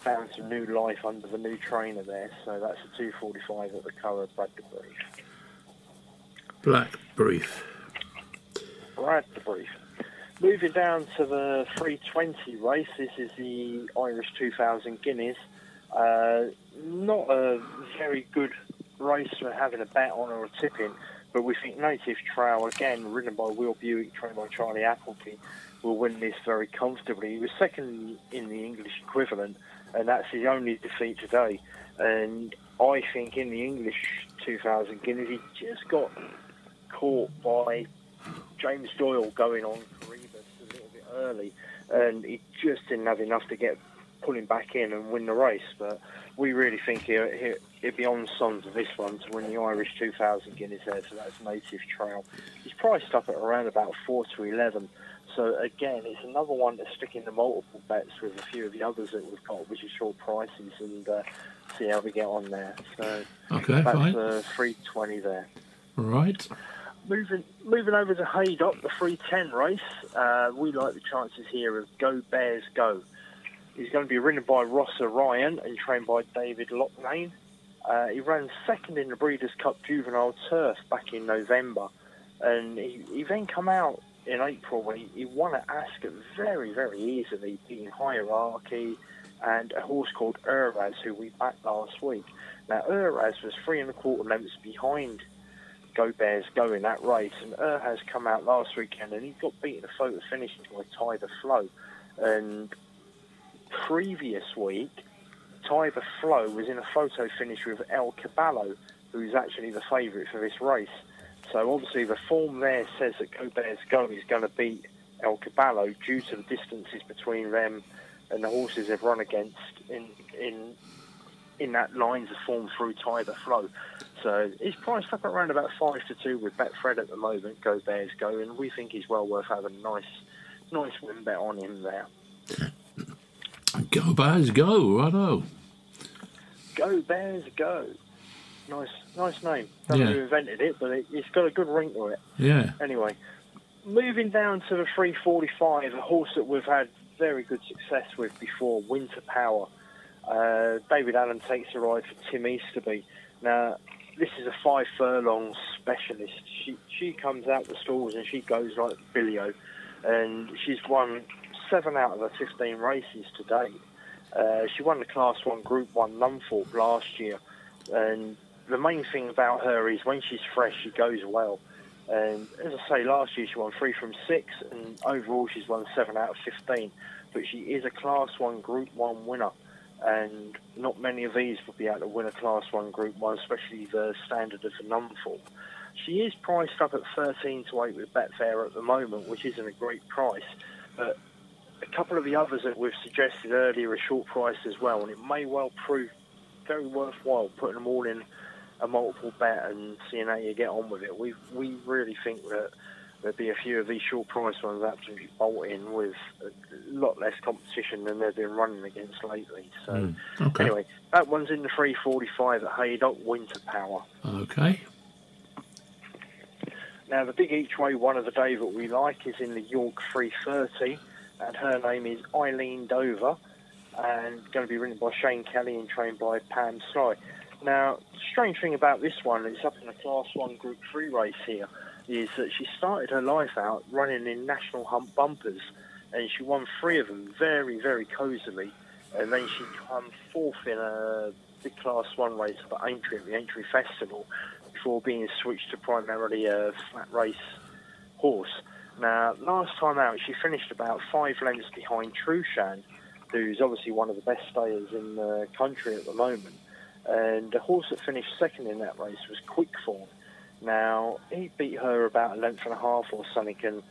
Speaker 10: found some new life under the new trainer there. So that's a 245 at the Curragh Brad the Brief.
Speaker 1: Black Brief.
Speaker 10: Brad the Brief. Moving down to the 320 race, this is the Irish 2000 Guineas. Uh, not a very good race for having a bet on or a tip in, but we think Native Trail, again, ridden by Will Buick, trained by Charlie Appleby, will win this very comfortably. He was second in the English equivalent, and that's his only defeat today. And I think in the English 2000 Guineas, he just got caught by James Doyle going on for Rebus a little bit early, and he just didn't have enough to get pulling back in and win the race. But we really think he, he, be on sons of this one to win the Irish 2000 Guineas there, so that's Native Trail. He's priced up at around about 4 to 11. So again, it's another one to stick in the multiple bets with a few of the others that we've got, which is short prices, and uh, see how we get on there. So
Speaker 1: Okay,
Speaker 10: that's
Speaker 1: fine.
Speaker 10: uh, 320 there.
Speaker 1: Right.
Speaker 10: Moving moving over to Haydock, the 310 race. Uh, we like the chances here of Go Bears Go. He's going to be ridden by Rossa Ryan and trained by David Loughnane. Uh, he ran second in the Breeders' Cup Juvenile Turf back in November, and he, he then come out in April when he, he won at Ascot very, very easily, beating Hierarchy and a horse called Uraz, who we backed last week. Now, Uraz was three and a quarter lengths behind Go Bears Go in that race, and Ur has come out last weekend and he got beaten a photo finish by Tiber Flow. And previous week, Tiber Flow was in a photo finish with El Caballo, who's actually the favourite for this race. So obviously the form there says that Go Bears Go is going to beat El Caballo due to the distances between them and the horses they've run against in in in that lines of form through Tiber Flow. So he's priced up at around about five to two with Betfred at the moment. Go Bears Go, and we think he's well worth having a nice nice win bet on him there.
Speaker 1: Go Bears, go, righto.
Speaker 10: Go Bears Go. Nice, nice name. Don't know who invented it, but it, it's got a good ring to it.
Speaker 1: Yeah.
Speaker 10: Anyway, moving down to the 345, a horse that we've had very good success with before, Winter Power. Uh, David Allan takes a ride for Tim Easterby. Now, this is a five furlong specialist. She she comes out the stalls and she goes like Billio, and she's won seven out of the 15 races to date. Uh, she won the Class 1 Group 1 Nunthorpe last year, and the main thing about her is when she's fresh, she goes well. And as I say, last year she won three from six, and overall she's won seven out of 15. But she is a Class 1 Group 1 winner, and not many of these will be able to win a Class 1 Group 1, especially the standard of the Numform. She is priced up at 13 to 8 with Betfair at the moment, which isn't a great price, but a couple of the others that we've suggested earlier are short priced as well, and it may well prove very worthwhile putting them all in a multiple bet and seeing how you get on with it. We we really think that there'll be a few of these short price ones absolutely bolting with a lot less competition than they've been running against lately. So
Speaker 1: Mm, okay.
Speaker 10: anyway, that one's in the 345 at Haydock Winter Power.
Speaker 1: Okay.
Speaker 10: Now, the big each way one of the day that we like is in the York 330, and her name is Eileendover, and going to be written by Shane Kelly and trained by Pam Sly. Now, strange thing about this one, it's up in a Class 1 Group 3 race here, is that she started her life out running in national Hunt bumpers, and she won three of them very, very cosily, and then she came fourth in a big Class 1 race for Aintree at the Aintree Festival, before being switched to primarily a flat race horse. Now, last time out, she finished about five lengths behind Trueshan, who's obviously one of the best stayers in the country at the moment. And the horse that finished second in that race was Quickform. Now, he beat her about a length and a half or something, and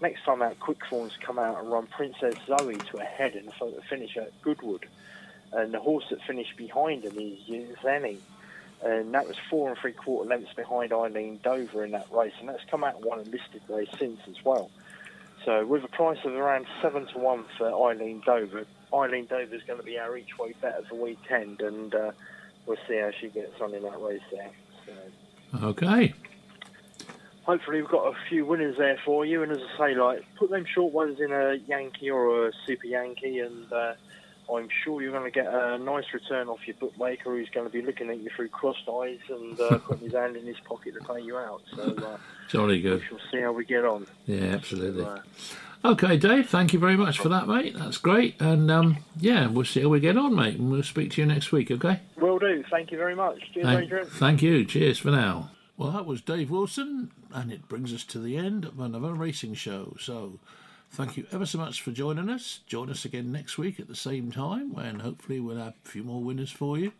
Speaker 10: next time out, Quickthorn's come out and run Princess Zoe to a head the finish at Goodwood. And the horse that finished behind him is Zenny and that was four and three quarter lengths behind Eileendover in that race, and that's come out and won a listed race since as well. So with a price of around seven to one for Eileendover, Eileen Dover is going to be our each way bet of the weekend, and uh, we'll see how she gets on in that race there. So
Speaker 1: Okay.
Speaker 10: hopefully we've got a few winners there for you, and as I say, like put them short ones in a Yankee or a Super Yankee, and uh, I'm sure you're going to get a nice return off your bookmaker, who's going to be looking at you through crossed eyes and uh, [LAUGHS] putting his hand in his pocket to pay you out. So uh,
Speaker 1: Jolly
Speaker 10: we
Speaker 1: good.
Speaker 10: shall see how we get on.
Speaker 1: Yeah, absolutely.
Speaker 10: Uh,
Speaker 1: Okay, Dave, thank you very much for that, mate. That's great. And um, yeah, we'll see how we get on, mate. And we'll speak to you next week, okay?
Speaker 10: Will do. Thank you very much. Cheers,
Speaker 1: Thank,
Speaker 10: Adrian.
Speaker 1: thank you. Cheers for now. Well, that was Dave Wilson, and it brings us to the end of another racing show. So, thank you ever so much for joining us. Join us again next week at the same time, when hopefully we'll have a few more winners for you.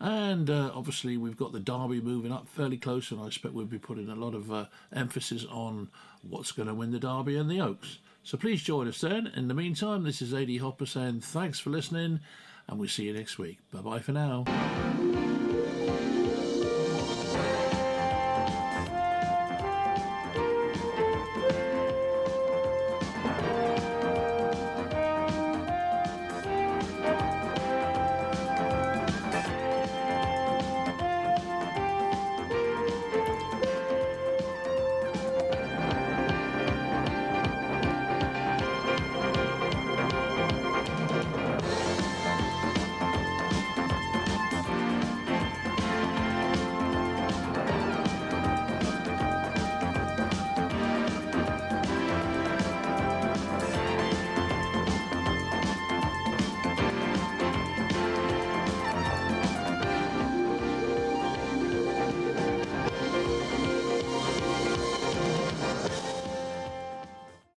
Speaker 1: And uh, obviously, we've got the Derby moving up fairly close, and I expect we'll be putting a lot of uh, emphasis on what's going to win the Derby and the Oaks. So please join us then. In the meantime, this is AD Hopper saying thanks for listening, and we'll see you next week. Bye bye for now.